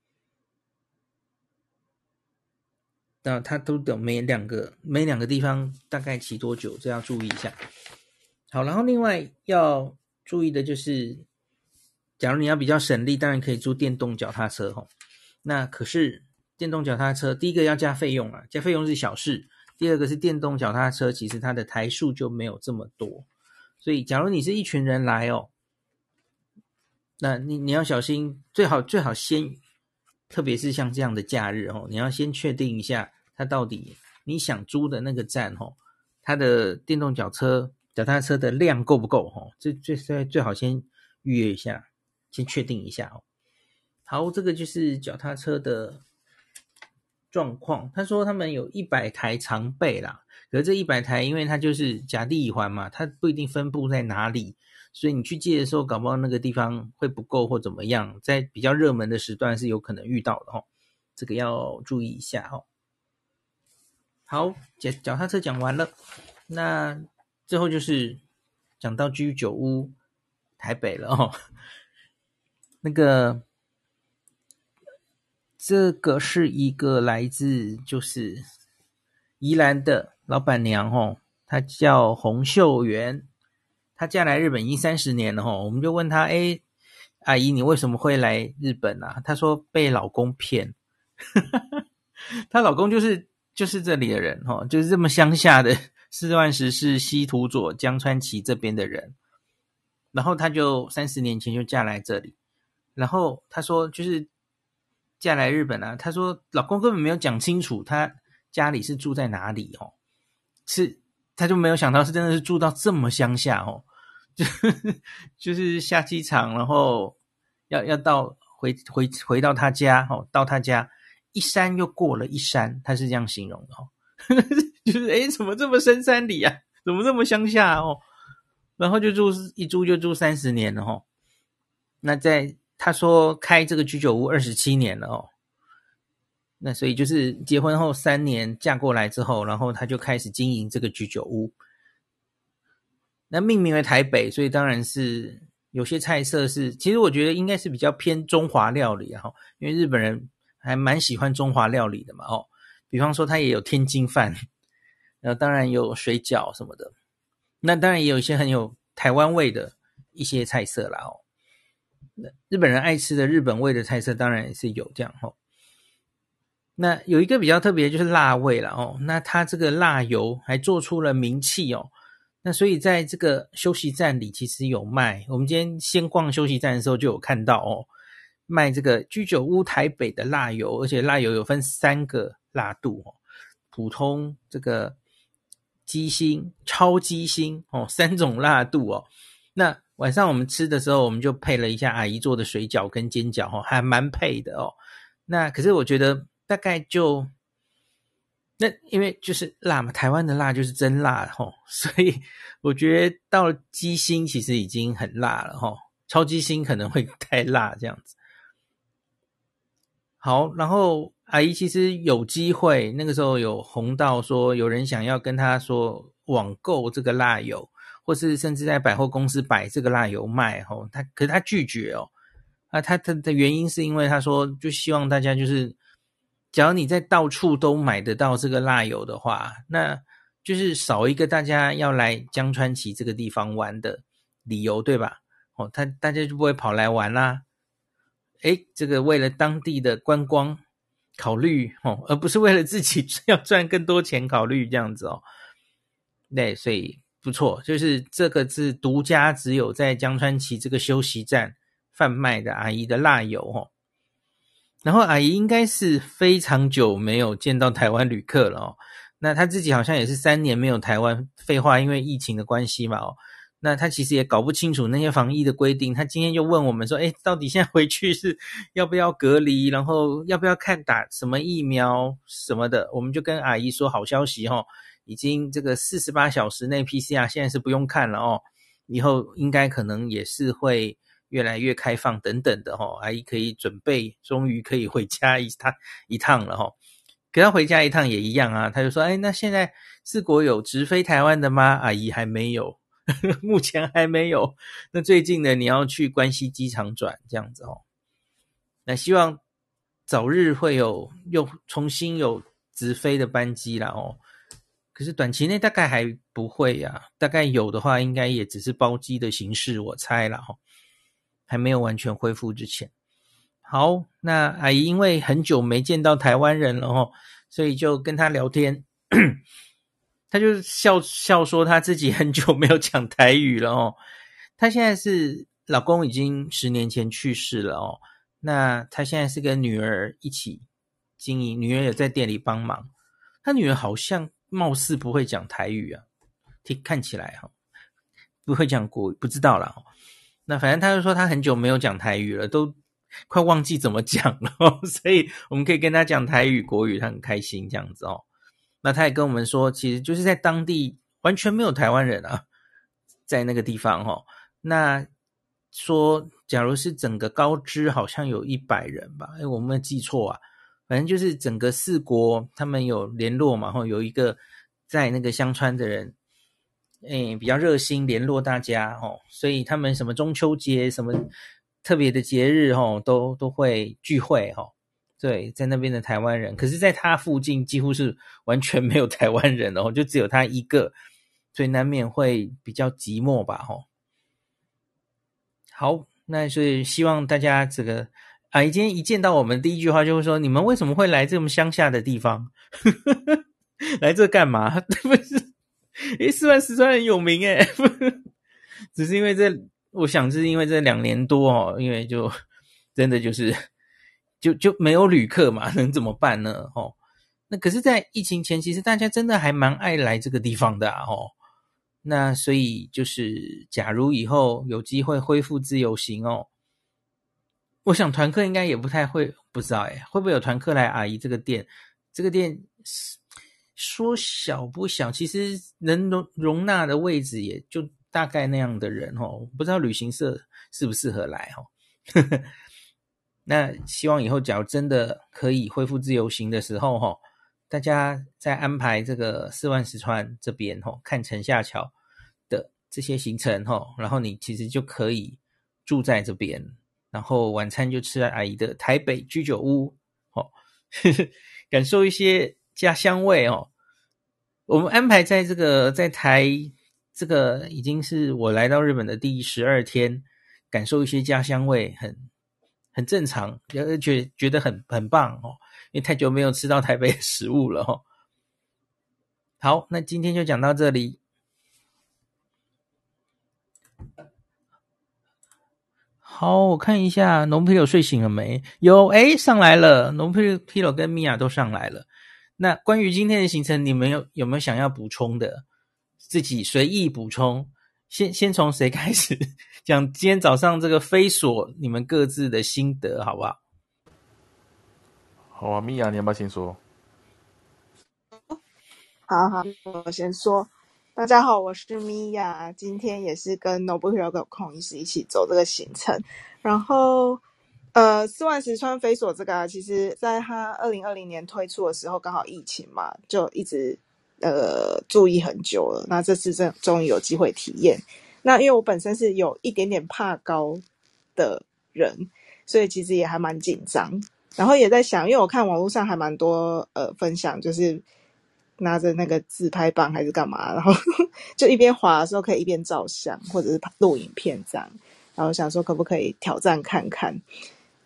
那它都等每两个每两个地方大概骑多久，这要注意一下。好，然后另外要注意的就是，假如你要比较省力，当然可以租电动脚踏车哦。那可是电动脚踏车，第一个要加费用啊，加费用是小事。第二个是电动脚踏车，其实它的台数就没有这么多，所以假如你是一群人来哦。那你你要小心，最好最好先，特别是像这样的假日哦，你要先确定一下，它到底你想租的那个站哦，它的电动脚车、脚踏车的量够不够哦？最最最最好先预约一下，先确定一下哦。好，这个就是脚踏车的状况。他说他们有一百台常备啦，可是这一百台，因为它就是甲地乙环嘛，它不一定分布在哪里。所以你去借的时候，搞不好那个地方会不够或怎么样，在比较热门的时段是有可能遇到的哦，这个要注意一下哦。好，脚脚踏车讲完了，那最后就是讲到居酒屋台北了哦。那个，这个是一个来自就是宜兰的老板娘哦，她叫洪秀媛。她嫁来日本已经三十年了哈，我们就问她：“哎，阿姨，你为什么会来日本啊？”她说：“被老公骗。”她老公就是就是这里的人哈，就是这么乡下的四万十市西土佐江川崎这边的人。然后她就三十年前就嫁来这里，然后她说就是嫁来日本啊。她说老公根本没有讲清楚她家里是住在哪里哦，是她就没有想到是真的是住到这么乡下哦。就就是下机场，然后要要到回回回到他家哦，到他家一山又过了一山，他是这样形容的哦，就是诶怎么这么深山里啊？怎么这么乡下哦？然后就住一住就住三十年了哦。那在他说开这个居酒屋二十七年了哦，那所以就是结婚后三年嫁过来之后，然后他就开始经营这个居酒屋。那命名为台北，所以当然是有些菜色是，其实我觉得应该是比较偏中华料理哈，因为日本人还蛮喜欢中华料理的嘛哦，比方说他也有天津饭，然后当然有水饺什么的，那当然也有一些很有台湾味的一些菜色啦哦，日本人爱吃的日本味的菜色当然也是有这样哦，那有一个比较特别就是辣味了哦，那它这个辣油还做出了名气哦。那所以在这个休息站里，其实有卖。我们今天先逛休息站的时候，就有看到哦，卖这个居酒屋台北的辣油，而且辣油有分三个辣度哦，普通、这个鸡心、超鸡心哦，三种辣度哦。那晚上我们吃的时候，我们就配了一下阿姨做的水饺跟煎饺哦，还蛮配的哦。那可是我觉得大概就。那因为就是辣嘛，台湾的辣就是真辣吼，所以我觉得到了鸡心其实已经很辣了吼，超鸡心可能会太辣这样子。好，然后阿姨其实有机会，那个时候有红到说有人想要跟她说网购这个辣油，或是甚至在百货公司摆这个辣油卖吼，他可是他拒绝哦，啊，他他的原因是因为他说就希望大家就是。假如你在到处都买得到这个辣油的话，那就是少一个大家要来江川崎这个地方玩的理由，对吧？哦，他大家就不会跑来玩啦。诶，这个为了当地的观光考虑哦，而不是为了自己 要赚更多钱考虑这样子哦。对，所以不错，就是这个是独家只有在江川崎这个休息站贩卖的阿姨的辣油哦。然后阿姨应该是非常久没有见到台湾旅客了哦，那她自己好像也是三年没有台湾，废话，因为疫情的关系嘛哦，那她其实也搞不清楚那些防疫的规定，她今天就问我们说，诶，到底现在回去是 要不要隔离，然后要不要看打什么疫苗什么的，我们就跟阿姨说好消息哦，已经这个四十八小时内 PCR 现在是不用看了哦，以后应该可能也是会。越来越开放等等的哈，阿姨可以准备，终于可以回家一趟一趟了哈。可他回家一趟也一样啊，他就说：“哎，那现在四国有直飞台湾的吗？”阿姨还没有，目前还没有。那最近呢，你要去关西机场转这样子哦。那希望早日会有又重新有直飞的班机了哦。可是短期内大概还不会呀，大概有的话，应该也只是包机的形式，我猜了哈。还没有完全恢复之前，好，那阿姨因为很久没见到台湾人了哦，所以就跟他聊天，他就笑笑说他自己很久没有讲台语了哦。他现在是老公已经十年前去世了哦。那她现在是跟女儿一起经营，女儿也在店里帮忙。她女儿好像貌似不会讲台语啊，听看起来哈，不会讲国语，不知道啦。那反正他就说他很久没有讲台语了，都快忘记怎么讲了，所以我们可以跟他讲台语、国语，他很开心这样子哦。那他也跟我们说，其实就是在当地完全没有台湾人啊，在那个地方哈。那说，假如是整个高知，好像有一百人吧？哎，我没有记错啊。反正就是整个四国，他们有联络嘛，然后，有一个在那个香川的人，哎，比较热心联络大家，哦，所以他们什么中秋节、什么特别的节日，哦，都都会聚会，哦。对，在那边的台湾人，可是在他附近几乎是完全没有台湾人哦，就只有他一个，所以难免会比较寂寞吧，吼。好，那所以希望大家这个啊，今天一见到我们，第一句话就会说：你们为什么会来这么乡下的地方？来这干嘛？不是？诶，四万石川很有名诶，只是因为这，我想是因为这两年多哦，因为就真的就是。就就没有旅客嘛，能怎么办呢？哦，那可是，在疫情前，其实大家真的还蛮爱来这个地方的啊。哦，那所以就是，假如以后有机会恢复自由行哦，我想团客应该也不太会，不知道哎，会不会有团客来阿姨这个店？这个店说小不小，其实能容容纳的位置也就大概那样的人哦，不知道旅行社适不适合来哦。那希望以后，假如真的可以恢复自由行的时候，哈，大家在安排这个四万石川这边，哈，看城下桥的这些行程，哈，然后你其实就可以住在这边，然后晚餐就吃了阿姨的台北居酒屋，哦，呵 呵感受一些家乡味哦。我们安排在这个在台，这个已经是我来到日本的第十二天，感受一些家乡味，很。很正常，觉觉觉得很很棒哦，因为太久没有吃到台北的食物了哦。好，那今天就讲到这里。好，我看一下农皮友睡醒了没有？哎，上来了，农皮皮罗跟米娅都上来了。那关于今天的行程，你们有有没有想要补充的？自己随意补充。先先从谁开始 讲？今天早上这个飞索，你们各自的心得好不好？好啊，米娅，你要不要先说？好好，我先说。大家好，我是米娅，今天也是跟 Nobuhiro 孔医师一起走这个行程。然后，呃，四万石川飞索这个啊，其实在他二零二零年推出的时候，刚好疫情嘛，就一直。呃，注意很久了，那这次终终于有机会体验。那因为我本身是有一点点怕高的人，所以其实也还蛮紧张。然后也在想，因为我看网络上还蛮多呃分享，就是拿着那个自拍棒还是干嘛，然后 就一边滑的时候可以一边照相或者是录影片这样。然后想说可不可以挑战看看。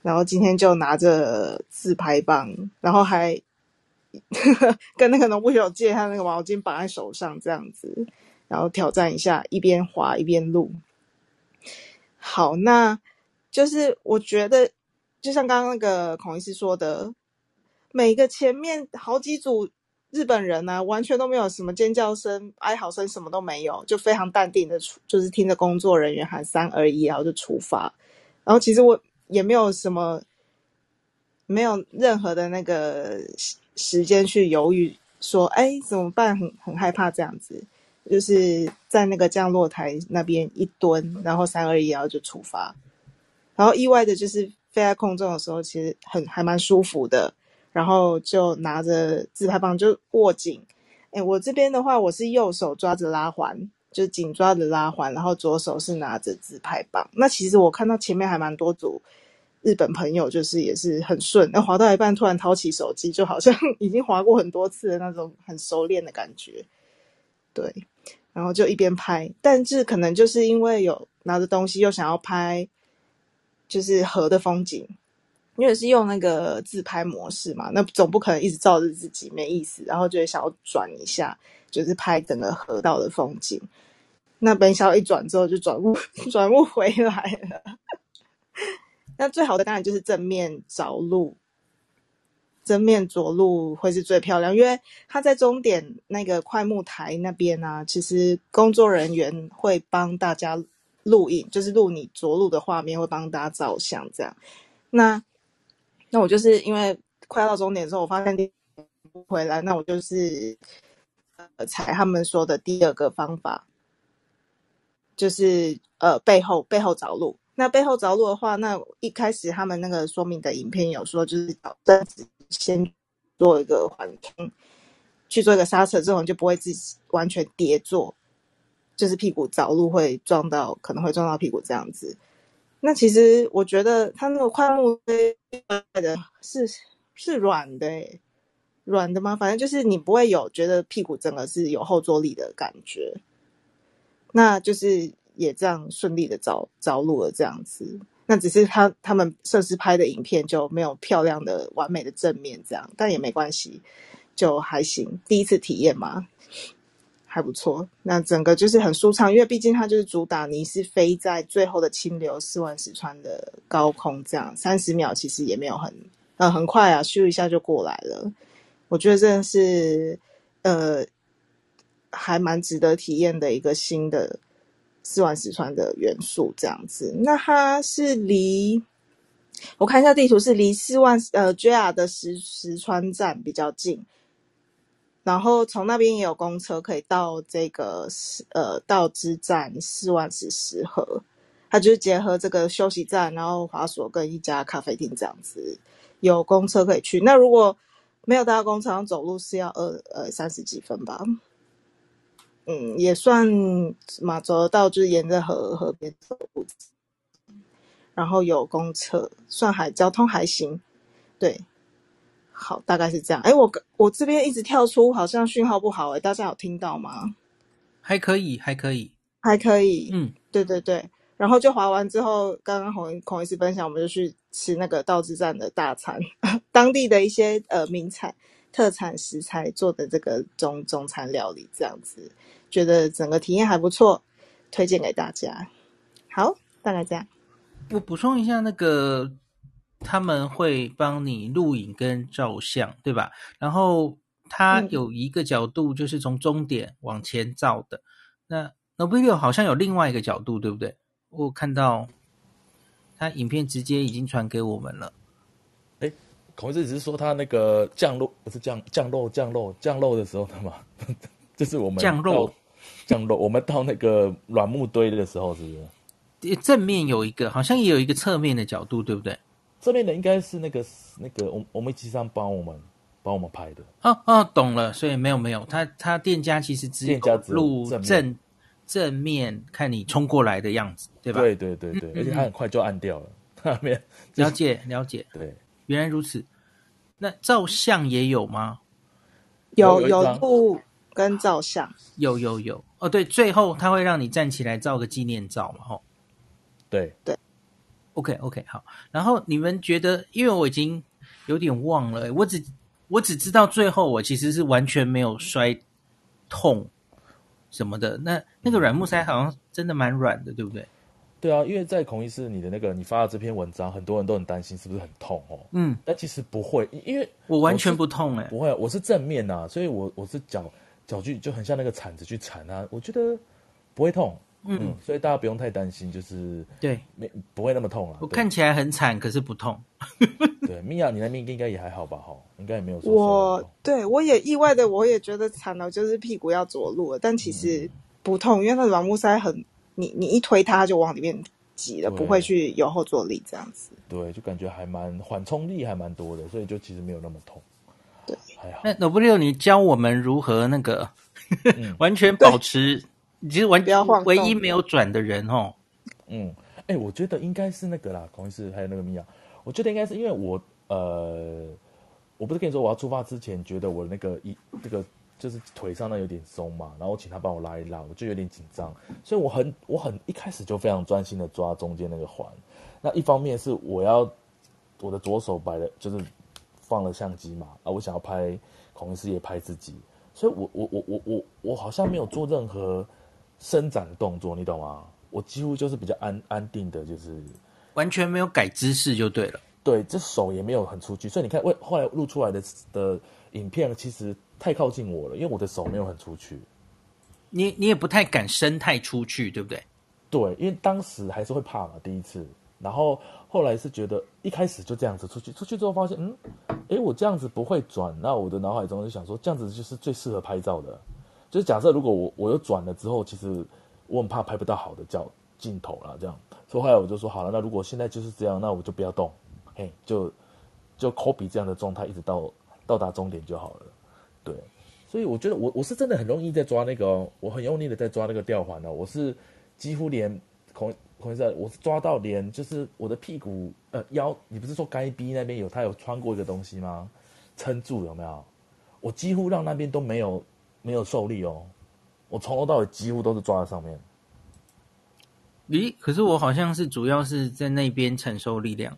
然后今天就拿着自拍棒，然后还。跟那个农夫有借他那个毛巾绑在手上这样子，然后挑战一下，一边滑一边录。好，那就是我觉得，就像刚刚那个孔医师说的，每个前面好几组日本人呢、完全都没有什么尖叫声、哀嚎声，什么都没有，就非常淡定的出，就是听着工作人员喊三二一，然后就出发。然后其实我也没有什么，没有任何的那个。时间去犹豫，说：“哎，怎么办？很很害怕这样子，就是在那个降落台那边一蹲，然后三二一，然后就出发。然后意外的就是飞在空中的时候，其实很还蛮舒服的。然后就拿着自拍棒就握紧。哎，我这边的话，我是右手抓着拉环，就紧抓着拉环，然后左手是拿着自拍棒。那其实我看到前面还蛮多组。”日本朋友就是也是很顺，那滑到一半突然掏起手机，就好像 已经滑过很多次的那种很熟练的感觉，对，然后就一边拍，但是可能就是因为有拿着东西又想要拍，就是河的风景，因为是用那个自拍模式嘛，那总不可能一直照着自己没意思，然后就会想要转一下，就是拍整个河道的风景。那本小一转之后就转不 转不回来了。那最好的当然就是正面着陆，正面着陆会是最漂亮，因为它在终点那个快木台那边啊，其实工作人员会帮大家录影，就是录你着陆的画面，会帮大家照相这样。那那我就是因为快要到终点的时候，我发现不回来，那我就是呃采他们说的第二个方法，就是呃背后背后着陆。那背后着陆的话，那一开始他们那个说明的影片有说，就是找车子先做一个缓冲，去做一个刹车之后，就不会自己完全跌坐，就是屁股着陆会撞到，可能会撞到屁股这样子。那其实我觉得它那个快木的是是软的，软的吗？反正就是你不会有觉得屁股整个是有后坐力的感觉，那就是。也这样顺利的着着陆了，这样子。那只是他他们设施拍的影片就没有漂亮的完美的正面这样，但也没关系，就还行。第一次体验嘛，还不错。那整个就是很舒畅，因为毕竟它就是主打你是飞在最后的清流四万石川的高空，这样三十秒其实也没有很呃很快啊，咻一下就过来了。我觉得真的是呃还蛮值得体验的一个新的。四万石川的元素这样子，那它是离我看一下地图，是离四万呃 JR 的石石川站比较近，然后从那边也有公车可以到这个呃道之站四万石石河，它就是结合这个休息站，然后滑索跟一家咖啡厅这样子，有公车可以去。那如果没有搭公车，走路是要二呃三十几分吧。嗯，也算嘛，走得到，就是沿着河河边走，然后有公车，算还交通还行。对，好，大概是这样。哎，我我这边一直跳出，好像讯号不好，哎，大家有听到吗？还可以，还可以，还可以。嗯，对对对。然后就滑完之后，刚刚孔孔医师分享，我们就去吃那个道之站的大餐，当地的一些呃名产、特产食材做的这个中中餐料理，这样子。觉得整个体验还不错，推荐给大家。好，大概这样。我补充一下，那个他们会帮你录影跟照相，对吧？然后它有一个角度，就是从终点往前照的。嗯、那 Nobuhiro 好像有另外一个角度，对不对？我看到他影片直接已经传给我们了。哎，孔医师只是说他那个降落不是降降落降落降落的时候的嘛？这是我们降落。降落，我们到那个软木堆的时候，是不是？正面有一个，好像也有一个侧面的角度，对不对？侧面的应该是那个那个，我我们机上帮我们帮我们拍的。哦哦，懂了。所以没有没有，他他店家其实只有录正正，正面看你冲过来的样子，对吧？对对对对，嗯、而且他很快就按掉了。他、没有了解了解，对，原来如此。那照相也有吗？有有录。跟照相有有有哦，对，最后他会让你站起来照个纪念照嘛，吼，对对，OK OK 好，然后你们觉得，因为我已经有点忘了，我只我只知道最后我其实是完全没有摔痛什么的，那那个软木塞好像真的蛮软的，对不对？对啊，因为在孔医师你的那个你发的这篇文章，很多人都很担心是不是很痛哦，嗯，但其实不会，因为我，我完全不痛哎，不会，我是正面呐，所以我我是脚。脚去就很像那个铲子去铲它，我觉得不会痛，嗯，嗯，所以大家不用太担心，就是对，没不会那么痛啊。我看起来很惨，可是不痛。对，米娅，你那边应该也还好吧？哈，应该也没有说。我对我也意外的，我也觉得惨了，就是屁股要着陆了，但其实不痛，因为那软木塞很，你你一推它就往里面挤了，不会去有后坐力这样子。对，就感觉还蛮缓冲力还蛮多的，所以就其实没有那么痛。对，还好。那 Nobuhiro，你教我们如何那个、嗯、完全保持，其实完全唯一没有转的人哦。嗯，哎、欸，我觉得应该是那个啦，孔医师还有那个米娅，我觉得应该是因为我呃，我不是跟你说我要出发之前觉得我那个一这个就是腿上那有点松嘛，然后我请他帮我拉一拉，我就有点紧张，所以我很我很一开始就非常专心的抓中间那个环。那一方面是我要我的左手摆的就是。放了相机嘛，啊，我想要拍孔医师也拍自己，所以我我我我我我好像没有做任何伸展的动作，你懂吗？我几乎就是比较安安定的，就是完全没有改姿势就对了。对，这手也没有很出去，所以你看，为后来录出来的的影片其实太靠近我了，因为我的手没有很出去。你你也不太敢伸太出去，对不对？对，因为当时还是会怕嘛，第一次。然后后来是觉得一开始就这样子出去，出去之后发现，嗯，诶，我这样子不会转，那我的脑海中就想说，这样子就是最适合拍照的。就是假设如果我我又转了之后，其实我很怕拍不到好的角镜头啦，这样。所以后来我就说好了，那如果现在就是这样，那我就不要动。嘿，就就 copy 这样的状态，一直到到达终点就好了。对，所以我觉得我我是真的很容易在抓那个，我很用力的在抓那个吊环哦，我是几乎连孔孔先生，我是抓到连就是我的屁股呃腰，你不是说该逼那边有他有穿过一个东西吗？撑住有没有？我几乎让那边都没有没有受力哦，我从头到尾几乎都是抓在上面。咦？可是我好像是主要是在那边承受力量。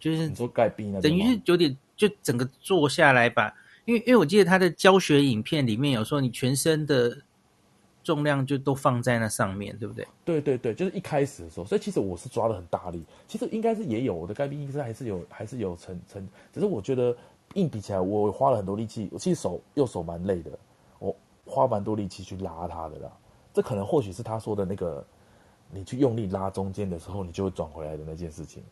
就是你说盖壁那等于是有点就整个坐下来吧，因为因为我记得他的教学影片里面有说你全身的重量就都放在那上面，对不对？对对对，就是一开始的时候，所以其实我是抓的很大力，其实应该是也有我的盖壁应该还是有还是有成成，只是我觉得硬比起来，我花了很多力气，我其实手右手蛮累的，我花蛮多力气去拉它的啦，这可能或许是他说的那个，你去用力拉中间的时候，你就会转回来的那件事情。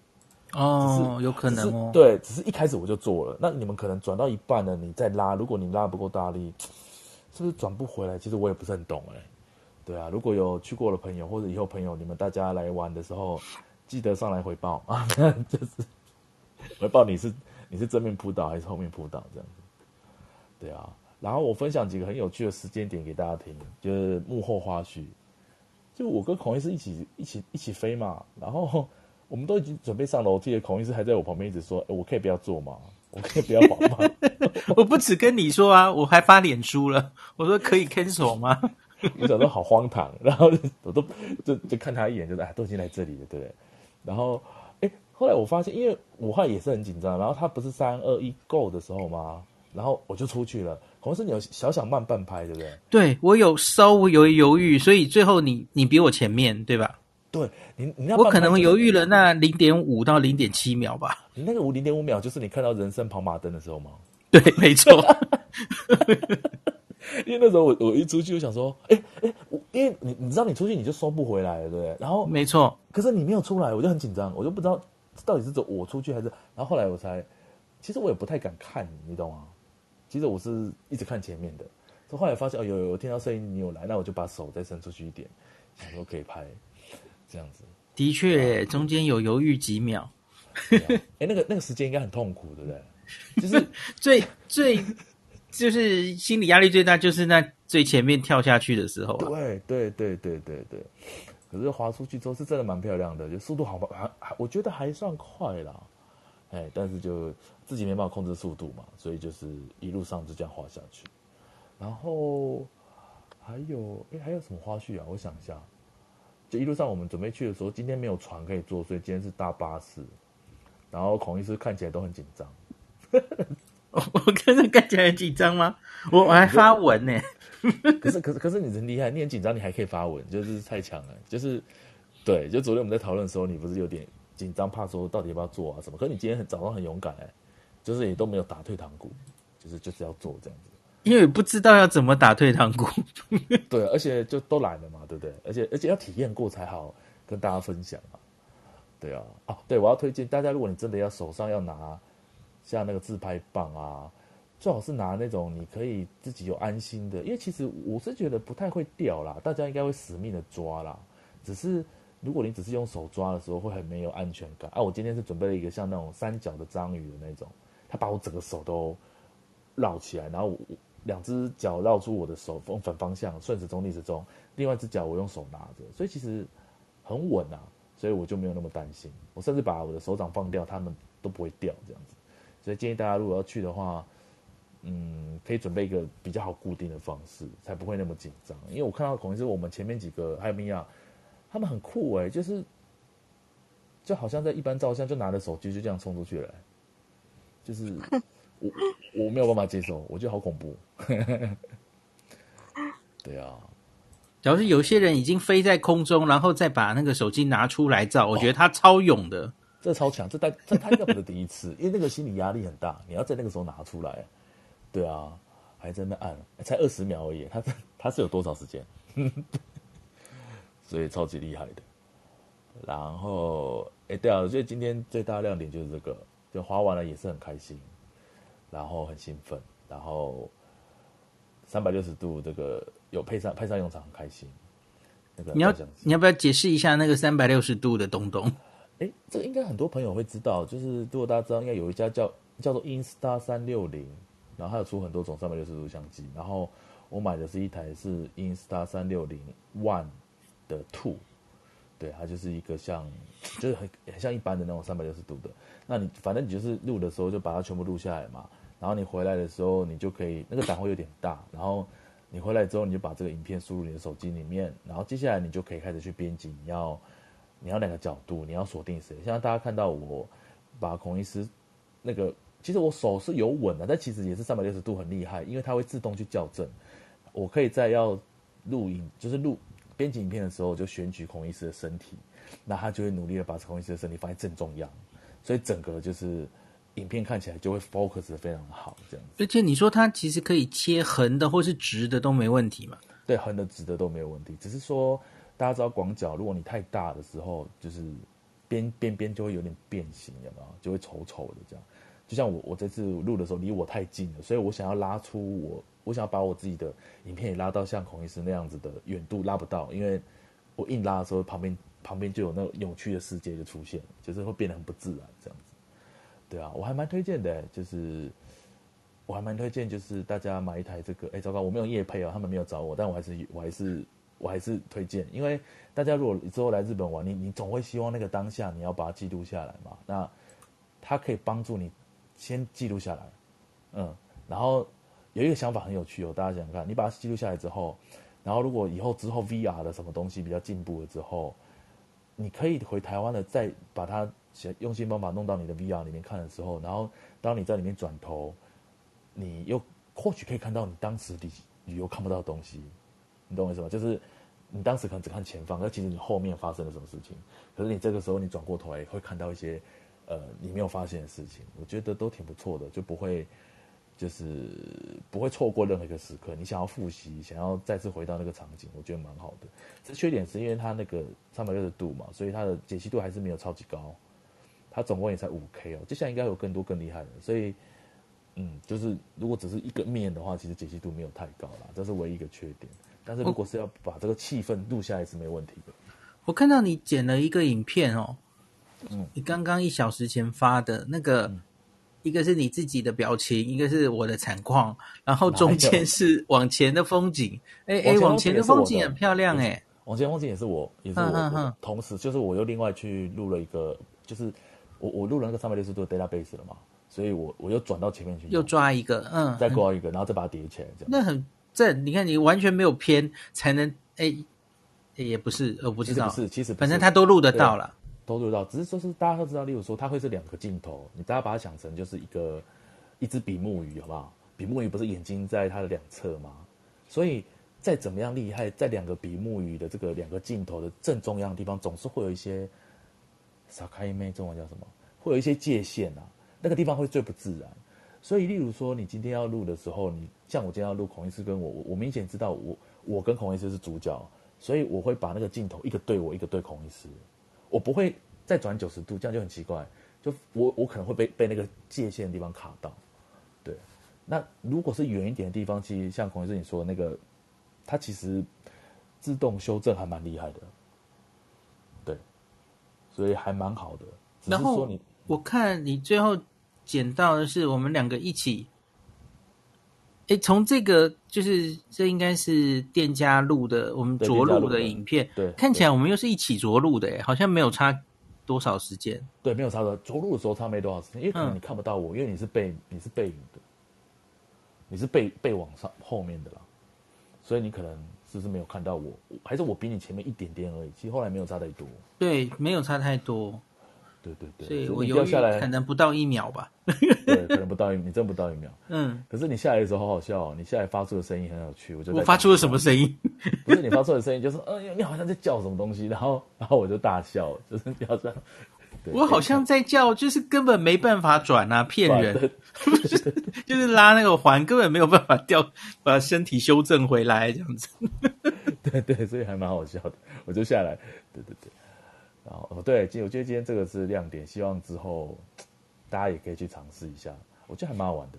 哦，有可能哦。对，只是一开始我就做了。那你们可能转到一半了，你再拉，如果你拉不够大力，是不是转不回来？其实我也不是很懂哎。对啊，如果有去过的朋友，或者以后朋友，你们大家来玩的时候，记得上来回报啊，就是回报你是你是正面扑倒还是后面扑倒这样子。对啊，然后我分享几个很有趣的时间点给大家听，就是幕后花絮。就我跟孔医师一起一起一起飞嘛，然后。我们都已经准备上楼梯了，孔医师还在我旁边一直说：“我可以不要坐吗？我可以不要跑吗？” 我不止跟你说啊，我还发脸书了，我说可以 cancel 吗？我想说好荒唐，然后我都就就看他一眼，就是：“哎，都已经来这里了，对不对？”然后，哎，后来我发现，因为武汉也是很紧张，然后他不是三二一 go 的时候吗？然后我就出去了。孔医师，你有小小慢半拍，对不对？对，我有稍微犹豫犹豫，所以最后你你比我前面，对吧？对你，你那我可能犹豫了那零点五到零点七秒吧。你那个五零点五秒，就是你看到人生跑马灯的时候吗？对，没错。因为那时候我我一出去，我想说，哎哎，我因为你你知道，你出去你就收不回来了，对不对？然后没错，可是你没有出来，我就很紧张，我就不知道到底是走我出去还是……然后后来我才，其实我也不太敢看你，你懂吗？其实我是一直看前面的，所以后来发现哦，有有有听到声音，你有来，那我就把手再伸出去一点，想说可以拍。这样子，的确，中间有犹豫几秒。哎、啊欸，那个那个时间应该很痛苦，对不对？就是 最最，就是心理压力最大，就是那最前面跳下去的时候、啊。对对对对对对。可是滑出去之后是真的蛮漂亮的，就速度好还还，我觉得还算快啦。哎，但是就自己没办法控制速度嘛，所以就是一路上就这样滑下去。然后还有哎，还有什么花絮啊？我想一下。就一路上我们准备去的时候，今天没有船可以坐，所以今天是搭巴士。然后孔医师看起来都很紧张。我我看着看起来很紧张吗？我我还发文呢。可是可是可是你真厉害，你很紧张你还可以发文，就是太强了。就是对，就昨天我们在讨论的时候，你不是有点紧张，怕说到底要不要做啊什么？可是你今天很早上很勇敢哎，就是也都没有打退堂鼓，就是就是要做这样子。因为不知道要怎么打退堂鼓，对，而且就都来了嘛，对不对？而且而且要体验过才好跟大家分享啊，对啊，哦，对，我要推荐大家，如果你真的要手上要拿像那个自拍棒啊，最好是拿那种你可以自己有安心的，因为其实我是觉得不太会掉啦，大家应该会死命的抓啦，只是如果你只是用手抓的时候会很没有安全感啊。我今天是准备了一个像那种三角的章鱼的那种，它把我整个手都绕起来，然后我。两只脚绕出我的手，往反方向，顺时钟逆时钟。另外一只脚我用手拿着，所以其实很稳啊，所以我就没有那么担心。我甚至把我的手掌放掉，它们都不会掉这样子。所以建议大家如果要去的话，嗯，可以准备一个比较好固定的方式，才不会那么紧张。因为我看到孔医师，我们前面几个还有米娅，他们很酷哎、欸，就是就好像在一般照相，就拿着手机就这样冲出去了、欸，就是。我 我没有办法接受，我觉得好恐怖。对啊，假如是有些人已经飞在空中，然后再把那个手机拿出来照，我觉得他超勇的，这超强，这他这他应该不是第一次，因为那个心理压力很大，你要在那个时候拿出来，对啊，还在那按，才二十秒而已，他他是有多少时间？所以超级厉害的。然后，哎，对啊，所以今天最大的亮点就是这个，就花完了也是很开心，然后很兴奋，然后三百六十度这个。有配上派上用场，很开心。那个、你要你要不要解释一下那个三百六十度的东东？哎，这个应该很多朋友会知道，就是如果大家知道，应该有一家叫叫做 Insta 三六零，然后它有出很多种三百六十度相机。然后我买的是一台是 Insta 三六零 One 的 Two，对，它就是一个像就是很很像一般的那种三百六十度的。那你反正你就是录的时候就把它全部录下来嘛，然后你回来的时候你就可以那个胆会有点大，然后。你回来之后，你就把这个影片输入你的手机里面，然后接下来你就可以开始去编辑。你要，你要哪个角度，你要锁定谁？像大家看到我把孔医师那个，其实我手是有稳的，但其实也是三百六十度很厉害，因为它会自动去校正。我可以在要录影，就是录编辑影片的时候，就选举孔医师的身体，那他就会努力的把孔医师的身体放在正中央，所以整个就是。影片看起来就会 focus 的非常好，这样子。而且你说它其实可以切横的或是直的都没问题嘛？对，横的、直的都没有问题。只是说大家知道广角，如果你太大的时候，就是边边边就会有点变形，有没有？就会丑丑的这样。就像我我这次录的时候离我太近了，所以我想要拉出我，我想要把我自己的影片也拉到像孔医师那样子的远度，拉不到，因为我硬拉的时候旁边旁边就有那个扭曲的世界就出现，就是会变得很不自然这样子。对啊，我还蛮推荐的，就是我还蛮推荐，就是大家买一台这个。哎，糟糕，我没有夜配哦，他们没有找我，但我还是我还是我还是推荐，因为大家如果之后来日本玩，你你总会希望那个当下你要把它记录下来嘛。那它可以帮助你先记录下来，嗯，然后有一个想法很有趣哦，大家想想看，你把它记录下来之后，然后如果以后之后 VR 的什么东西比较进步了之后，你可以回台湾的再把它。用心方法弄到你的 VR 里面看的时候，然后当你在里面转头，你又或许可以看到你当时旅旅游看不到的东西，你懂我意思吗？就是你当时可能只看前方，但其实你后面发生了什么事情。可是你这个时候你转过头来会看到一些呃你没有发现的事情，我觉得都挺不错的，就不会就是不会错过任何一个时刻。你想要复习，想要再次回到那个场景，我觉得蛮好的。这缺点是因为它那个三百六十度嘛，所以它的解析度还是没有超级高。它总共也才五 K 哦，接下来应该有更多更厉害的，所以，嗯，就是如果只是一个面的话，其实解析度没有太高啦，这是唯一一个缺点。但是如果是要把这个气氛录下来是没问题的。我看到你剪了一个影片哦，嗯，你刚刚一小时前发的那个，嗯、一个是你自己的表情，一个是我的惨况，然后中间是往前的风景，哎哎，往前的风景很漂亮哎，往前风景也是我，也是我，嗯嗯、同时就是我又另外去录了一个，就是。我我录了那个三百六十度的 database 了嘛，所以我我又转到前面去，又抓一个，嗯，再抓一个，然后再把它叠起来，这样。那很正，你看你完全没有偏，才能哎，也不是，我不知道，不是，其实反正他都录得到了，都录到，只是说是大家都知道，例如说它会是两个镜头，你大家把它想成就是一个一只比目鱼，好不好？比目鱼不是眼睛在它的两侧吗？所以再怎么样厉害，在两个比目鱼的这个两个镜头的正中央的地方，总是会有一些。撒开妹，中文叫什么？会有一些界限啊，那个地方会最不自然。所以，例如说，你今天要录的时候，你像我今天要录孔医师跟我，我我明显知道我我跟孔医师是主角，所以我会把那个镜头一个对我，一个对孔医师，我不会再转九十度，这样就很奇怪。就我我可能会被被那个界限的地方卡到。对，那如果是远一点的地方，其实像孔医师你说的那个，它其实自动修正还蛮厉害的。对所以还蛮好的。然后你我看你最后剪到的是我们两个一起，哎，从这个就是这应该是店家录的，我们着录的影片，对，看起来我们又是一起着录的，哎，好像没有差多少时间，对，没有差多少着录的时候差没多少时间，因为可能你看不到我，嗯、因为你是背你是背影的，你是背背往上后面的啦，所以你可能。是不是没有看到我？还是我比你前面一点点而已？其实后来没有差太多。对，没有差太多。对对对，所以我掉下来可能不到一秒吧。对，可能不到一，你真不到一秒。嗯，可是你下来的时候好好笑哦，你下来发出的声音很有趣。我就我发出了什么声音？不是你发出的声音，就是嗯，你好像在叫什么东西，然后 然后我就大笑，就是你好像，我好像在叫，就是根本没办法转啊，骗人，就是拉那个环，根本没有办法掉，把身体修正回来这样子。对对，所以还蛮好笑的，我就下来，对对对。然后哦，对，今我觉得今天这个是亮点，希望之后大家也可以去尝试一下，我觉得还蛮好玩的。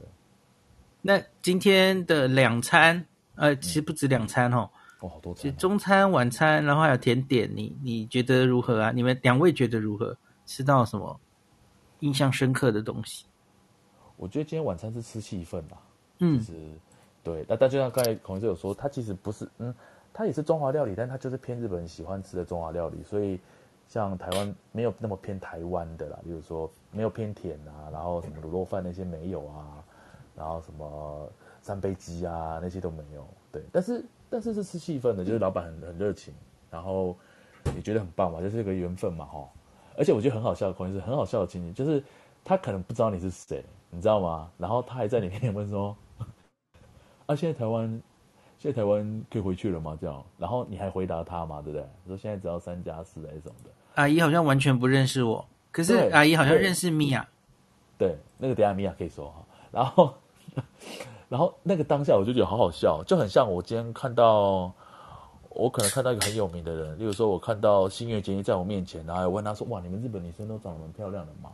那今天的两餐，呃，其实不止两餐哦，哦，好多餐，中餐、晚餐，然后还有甜点，你你觉得如何啊？你们两位觉得如何？吃到什么印象深刻的东西？我觉得今天晚餐是吃气氛吧，嗯，就是对，那但就像刚才孔医师有说，它其实不是，嗯，它也是中华料理，但它就是偏日本人喜欢吃的中华料理，所以。像台湾没有那么偏台湾的啦，比如说没有偏甜啊，然后什么卤肉饭那些没有啊，然后什么三杯鸡啊那些都没有，对，但是但是是吃气氛的，就是老板很很热情，然后也觉得很棒嘛，就是一个缘分嘛哈，而且我觉得很好笑的，可能是很好笑的情景，就是他可能不知道你是谁，你知道吗？然后他还在你面问说，啊，现在台湾。现在台湾可以回去了吗？这样，然后你还回答他嘛，对不对？说现在只要三加四还是什么的。阿姨好像完全不认识我，可是阿姨好像认识米娅。对，那个等下米娅可以说哈。然后，然后那个当下我就觉得好好笑，就很像我今天看到，我可能看到一个很有名的人，例如说我看到新月结衣在我面前，然后我问她说：“哇，你们日本女生都长得蛮漂亮的嘛？”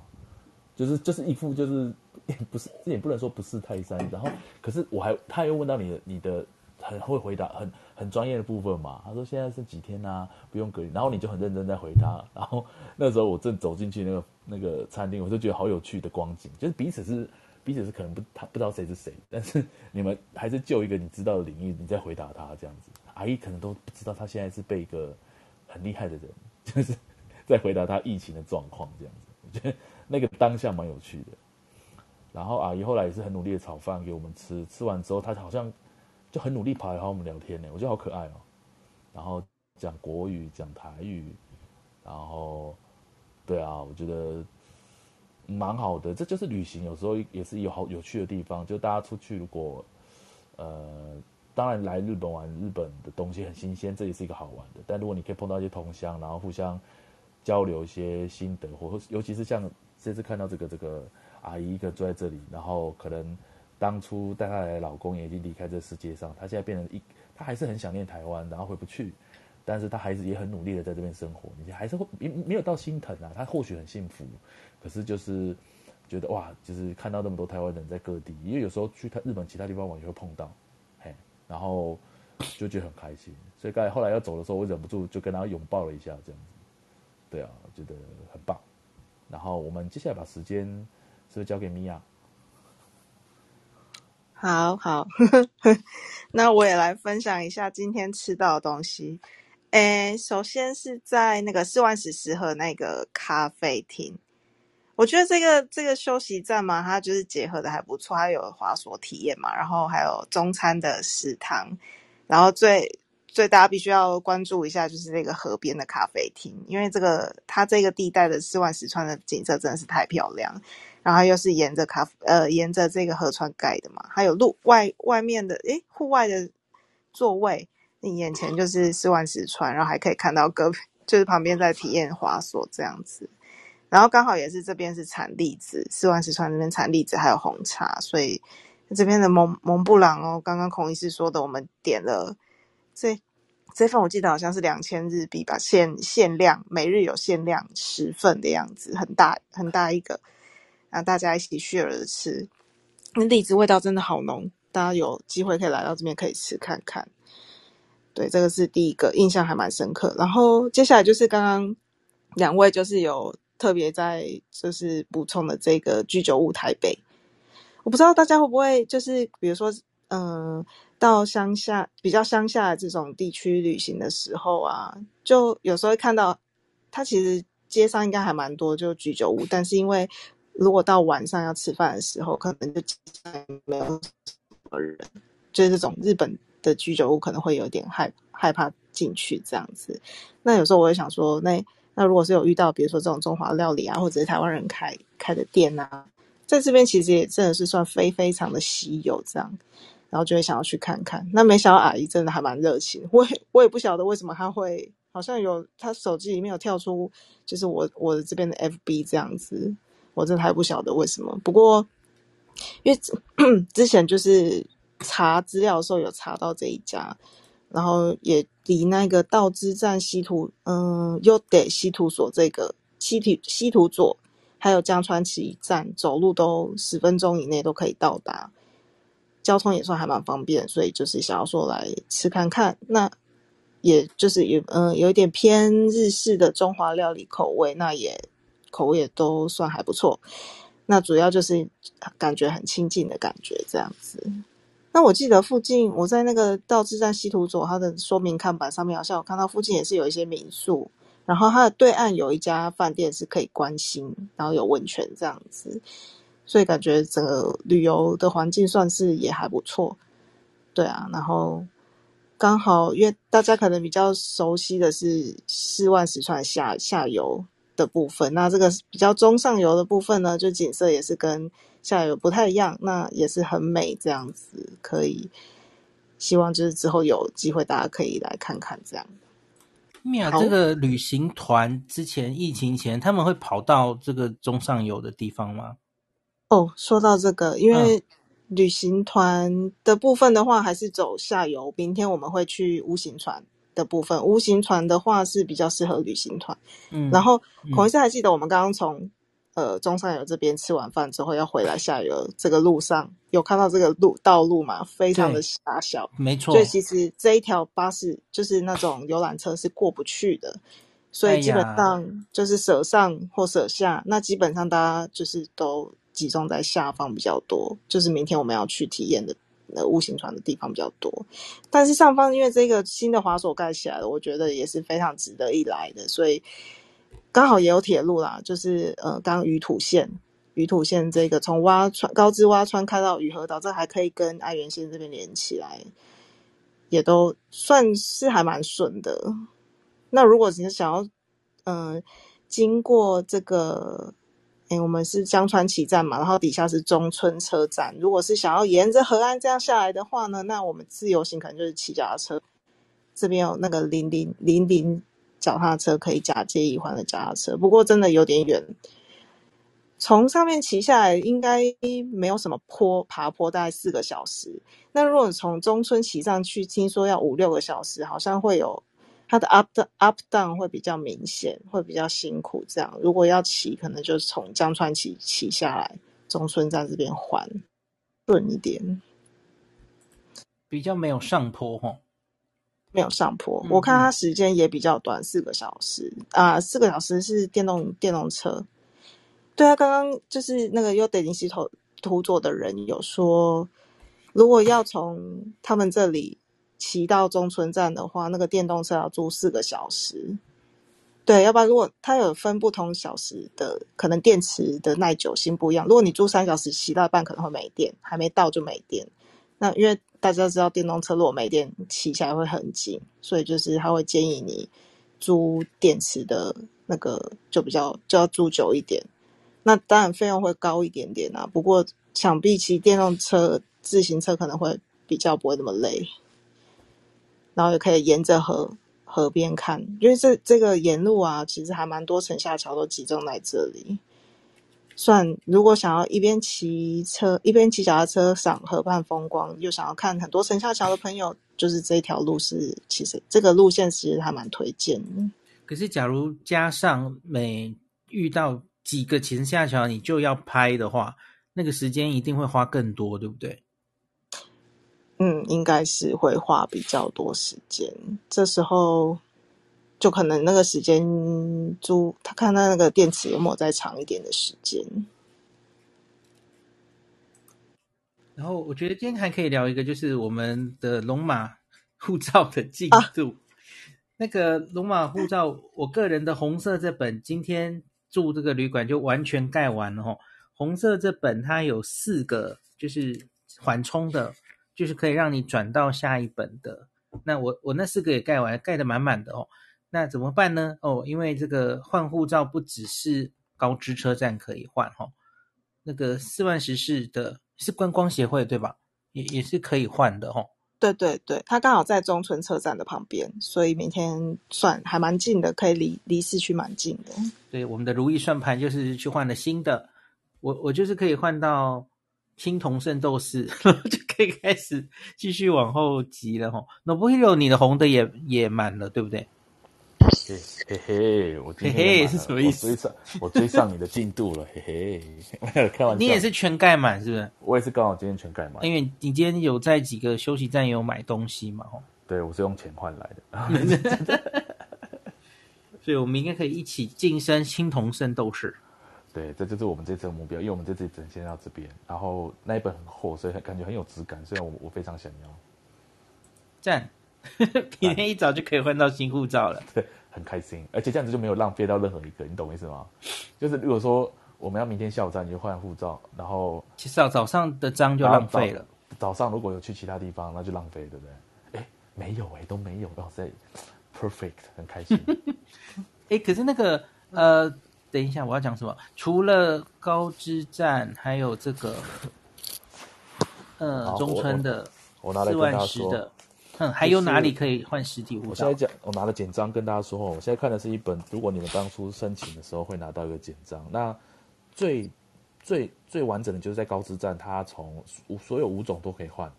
就是就是一副就是也 不是，这也不能说不是泰山。然后，可是我还他又问到你的你的。很会回答，很很专业的部分嘛。他说现在是几天啊，不用隔离。然后你就很认真在回答。然后那时候我正走进去那个那个餐厅，我就觉得好有趣的光景，就是彼此是彼此是可能不他不知道谁是谁，但是你们还是就一个你知道的领域，你在回答他这样子。阿姨可能都不知道他现在是被一个很厉害的人，就是在回答他疫情的状况这样子。我觉得那个当下蛮有趣的。然后阿姨后来也是很努力的炒饭给我们吃，吃完之后他好像。就很努力跑来和我们聊天呢，我觉得好可爱哦。然后讲国语，讲台语，然后对啊，我觉得蛮好的。这就是旅行，有时候也是有好有趣的地方。就大家出去，如果呃，当然来日本玩，日本的东西很新鲜，这也是一个好玩的。但如果你可以碰到一些同乡，然后互相交流一些心得，或尤其是像这次看到这个这个阿姨一个坐在这里，然后可能。当初带她的老公也已经离开这世界上，她现在变成一，她还是很想念台湾，然后回不去，但是她还是也很努力的在这边生活，你还是会没没有到心疼啊，她或许很幸福，可是就是觉得哇，就是看到那么多台湾人在各地，因为有时候去他日本其他地方玩也会碰到，嘿，然后就觉得很开心，所以刚才后来要走的时候，我忍不住就跟他拥抱了一下，这样子，对啊，觉得很棒，然后我们接下来把时间是不是交给米娅？好好，那我也来分享一下今天吃到的东西。诶，首先是在那个四万十十和那个咖啡厅，我觉得这个这个休息站嘛，它就是结合的还不错，它有滑索体验嘛，然后还有中餐的食堂，然后最最大家必须要关注一下就是那个河边的咖啡厅，因为这个它这个地带的四万十川的景色真的是太漂亮。然后又是沿着咖呃沿着这个河川盖的嘛，还有路外外面的诶户外的座位，你眼前就是四万十川，然后还可以看到隔就是旁边在体验滑索这样子，然后刚好也是这边是产栗子，四万十川那边产栗子还有红茶，所以这边的蒙蒙布朗哦，刚刚孔医师说的，我们点了这这份我记得好像是两千日币吧，限限量每日有限量十份的样子，很大很大一个。让大家一起 share 着吃，那栗子味道真的好浓，大家有机会可以来到这边可以吃看看。对，这个是第一个印象还蛮深刻。然后接下来就是刚刚两位就是有特别在就是补充的这个居酒屋台北，我不知道大家会不会就是比如说嗯、到乡下比较乡下的这种地区旅行的时候啊，就有时候会看到它其实街上应该还蛮多就居酒屋，但是因为如果到晚上要吃饭的时候，可能就没有什么人，就是这种日本的居酒屋可能会有点害害怕进去这样子。那有时候我也想说，那那如果是有遇到，比如说这种中华料理啊，或者是台湾人开开的店啊，在这边其实也真的是算非非常的稀有这样，然后就会想要去看看。那没想到阿姨真的还蛮热情，我也 我也不晓得为什么她会，好像有她手机里面有跳出，就是我我这边的 FB 这样子，我真的还不晓得为什么。不过因为 之前就是查资料的时候有查到这一家。然后也离那个道之站西图，嗯，又得西图所这个西图西图左，还有江川崎站，走路都十分钟以内都可以到达，交通也算还蛮方便，所以就是想要说来吃看看，那也就是有嗯有一点偏日式的中华料理口味，那也口味也都算还不错，那主要就是感觉很亲近的感觉这样子。那我记得附近，我在那个道之站西图左，它的说明看板上面好像有看到附近也是有一些民宿，然后它的对岸有一家饭店是可以观星，然后有温泉这样子，所以感觉整个旅游的环境算是也还不错。对啊，然后刚好因为大家可能比较熟悉的是四万石川下下游的部分，那这个比较中上游的部分呢，就景色也是跟。下游不太一样，那也是很美，这样子可以。希望就是之后有机会，大家可以来看看这样。米娅，这个旅行团之前疫情前，他们会跑到这个中上游的地方吗？哦，说到这个，因为旅行团的部分的话，还是走下游。明天我们会去乌行船的部分，无形船的话是比较适合旅行团。嗯，然后孔医师还记得我们刚刚从。呃，中上游这边吃完饭之后要回来下游，这个路上有看到这个路道路嘛？非常的狭小，没错。所以其实这一条巴士就是那种游览车是过不去的，所以基本上就是舍上或舍下，哎、那基本上大家就是都集中在下方比较多，就是明天我们要去体验的呃屋形船的地方比较多。但是上方因为这个新的滑索盖起来了，我觉得也是非常值得一来的，所以。刚好也有铁路啦，就是呃，刚鱼土线，鱼土线这个从蛙川高知蛙川开到宇和岛，这还可以跟爱媛县这边连起来，也都算是还蛮顺的。那如果你是想要，嗯、经过这个，哎，我们是江川起站嘛，然后底下是中村车站。如果是想要沿着河岸这样下来的话呢，那我们自由行可能就是骑脚踏车，这边有那个零零零零。脚踏车可以假借一环的脚踏车，不过真的有点远。从上面骑下来应该没有什么坡，爬坡大概四个小时。那如果从中村骑上去，听说要五六个小时，好像会有它的 up up down 会比较明显，会比较辛苦。这样如果要骑，可能就是从江川骑骑下来，中村站这边还顺一点，比较没有上坡吼。没有上坡，我看它时间也比较短，四个小时啊，四个小时是电动电动车。对啊，刚刚就是那个有北京西头图佐的人有说，如果要从他们这里骑到中村站的话，那个电动车要租四个小时。对，要不然如果它有分不同小时的，可能电池的耐久性不一样。如果你租三小时，骑到一半可能会没电，还没到就没电。那因为大家知道电动车如果没电，骑起来会很紧，所以就是他会建议你租电池的那个，就比较就要租久一点。那当然费用会高一点点啊，不过想必骑电动车、自行车可能会比较不会那么累。然后也可以沿着河河边看，因为这这个沿路啊，其实还蛮多城下桥都集中在这里。算，如果想要一边骑车一边骑脚踏车赏河畔风光，又想要看很多城下桥的朋友，就是这条路是其实这个路线其实还蛮推荐的。可是，假如加上每遇到几个城下桥，你就要拍的话，那个时间一定会花更多，对不对？嗯，应该是会花比较多时间。这时候。就可能那个时间租，他看他那个电池有没有再长一点的时间。然后我觉得今天还可以聊一个，就是我们的龙马护照的进度。啊、那个龙马护照，我个人的红色这本，今天住这个旅馆就完全盖完了哈。红色这本它有四个，就是缓冲的，就是可以让你转到下一本的。那我我那四个也盖完，盖得满满的哦。那怎么办呢？哦，因为这个换护照不只是高知车站可以换哈、哦，那个四万十市的是观光协会对吧？也也是可以换的哈、哦。对对对，它刚好在中村车站的旁边，所以明天算还蛮近的，可以离离市区蛮近的。对，我们的如意算盘就是去换了新的，我我就是可以换到青铜圣斗士，就可以开始继续往后集了哈。Nobuhiro，你的红的也也满了，对不对？嘿嘿嘿，我嘿嘿是什么意思？我追上我追上你的进度了，嘿嘿，没有开玩笑。你也是全盖满是不是？我也是刚好今天全盖满，因为你今天有在几个休息站有买东西嘛？吼，对，我是用钱换来 的，所以我们应该可以一起晋升青铜圣斗士。对，这就是我们这次的目标，因为我们这次整先到这边，然后那一本很厚，所以感觉很有质感，所以我我非常想要。赞。明天一早就可以换到新护照了，对，很开心，而且这样子就没有浪费到任何一个，你懂我意思吗？就是如果说我们要明天下午站你就换护照，然后其实早上的章就浪费了。早上如果有去其他地方，那就浪费，对不对？哎，没有哎，都没有，哇塞，perfect，很开心。哎，可是那个呃，等一下我要讲什么？除了高知站，还有这个呃中村的四万十的。嗯，还有哪里可以换实体护照？我现在讲，我拿了简章跟大家说哦。我现在看的是一本，如果你们当初申请的时候会拿到一个简章。那最最最完整的就是在高知站，它从所有五种都可以换。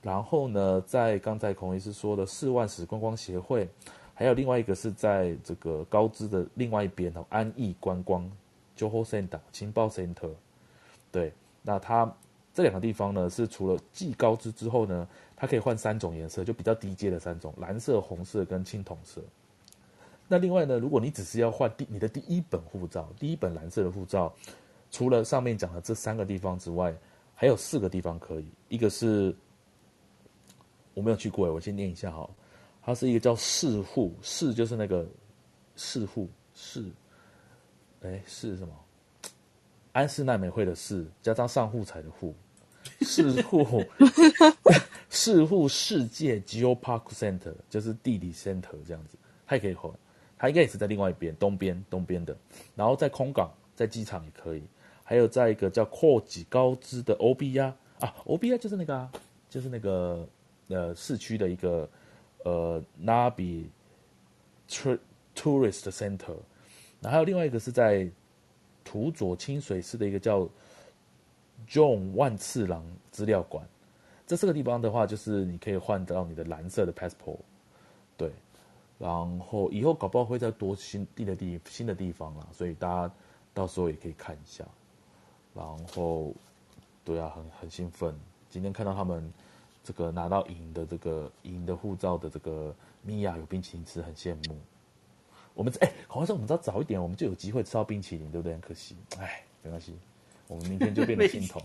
然后呢，在刚才孔医师说的四万十观光协会，还有另外一个是在这个高知的另外一边哦，安艺观光 Joho Center 情报 Center。对，那它这两个地方呢，是除了继高知之后呢。它可以换三种颜色，就比较低阶的三种：蓝色、红色跟青铜色。那另外呢，如果你只是要换第你的第一本护照，第一本蓝色的护照，除了上面讲的这三个地方之外，还有四个地方可以。一个是我没有去过，我先念一下哈。它是一个叫市户，市就是那个市户市，哎，是什么？安室奈美惠的市，加上上户彩的户。市户，市户世界 Geopark Center 就是地理 center 这样子，它也可以换，它应该也是在另外一边东边东边的，然后在空港，在机场也可以，还有在一个叫阔几高知的 OBR 啊，OBR 就是那个啊，就是那个呃市区的一个呃 Nabi Tourist Center，然后还有另外一个是在土佐清水市的一个叫。John 万次郎资料馆，这四个地方的话，就是你可以换到你的蓝色的 passport，对，然后以后搞不好会再多新地的地新的地方啦，所以大家到时候也可以看一下。然后，对啊，很很兴奋，今天看到他们这个拿到银的这个银的护照的这个米娅有冰淇淋吃，很羡慕。我们哎，好像是我们只要早一点，我们就有机会吃到冰淇淋，对不对？很可惜，哎，没关系。我们明天就变成青铜。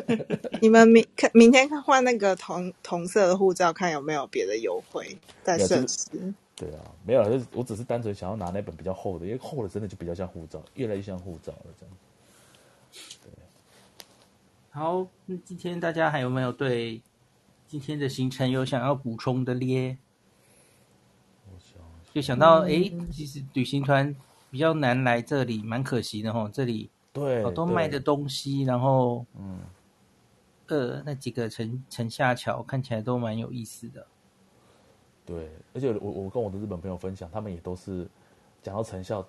你们明看明天看换那个同同色的护照，看有没有别的优惠在设施。对啊，没有，就是我只是单纯想要拿那本比较厚的，因为厚的真的就比较像护照，越来越像护照了这样。对。好，那今天大家还有没有对今天的行程有想要补充的咧？我想就想到，哎、嗯，其实旅行团比较难来这里，蛮可惜的哈，这里。对，好多卖的东西，然后，嗯，呃，那几个城城下桥看起来都蛮有意思的。对，而且我我跟我的日本朋友分享，他们也都是讲到城下，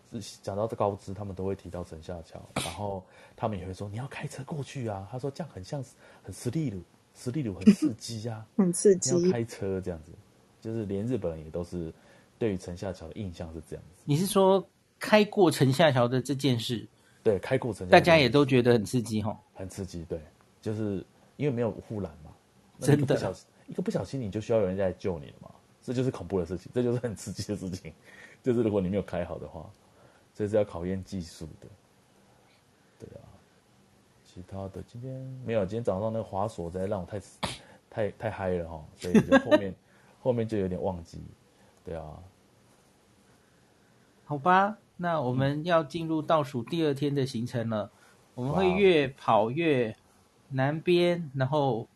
讲到这高知，他们都会提到城下桥，然后他们也会说你要开车过去啊。他说这样很像很スリル， スリル很刺激啊，很刺激。你要开车这样子，就是连日本人也都是对于城下桥的印象是这样子。你是说开过城下桥的这件事？对，开过程，大家也都觉得很刺激哈，很刺激。对，就是因为没有护栏嘛，真的，一个不小心，一个不小心你就需要有人来救你了嘛，这就是恐怖的事情，这就是很刺激的事情。就是如果你没有开好的话，这是要考验技术的。 其他的今天没有，今天早上那个滑索在让我太太太嗨了哈，所以就后面 后面就有点忘记。对啊，好吧。那我们要进入倒数第二天的行程了，我们会越跑越南边，然后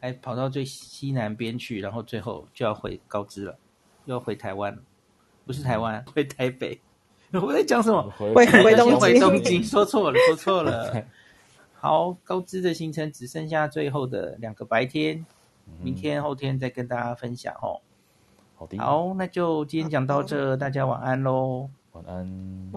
还跑到最西南边去，然后最后就要回高知了，又要回台湾了。不是台湾，回台北。我在讲什么？回回回东京回东京，说错了，说错了。好，高知的行程只剩下最后的两个白天，明天、后天再跟大家分享哦。好的，好，那就今天讲到这，大家晚安喽。晚安。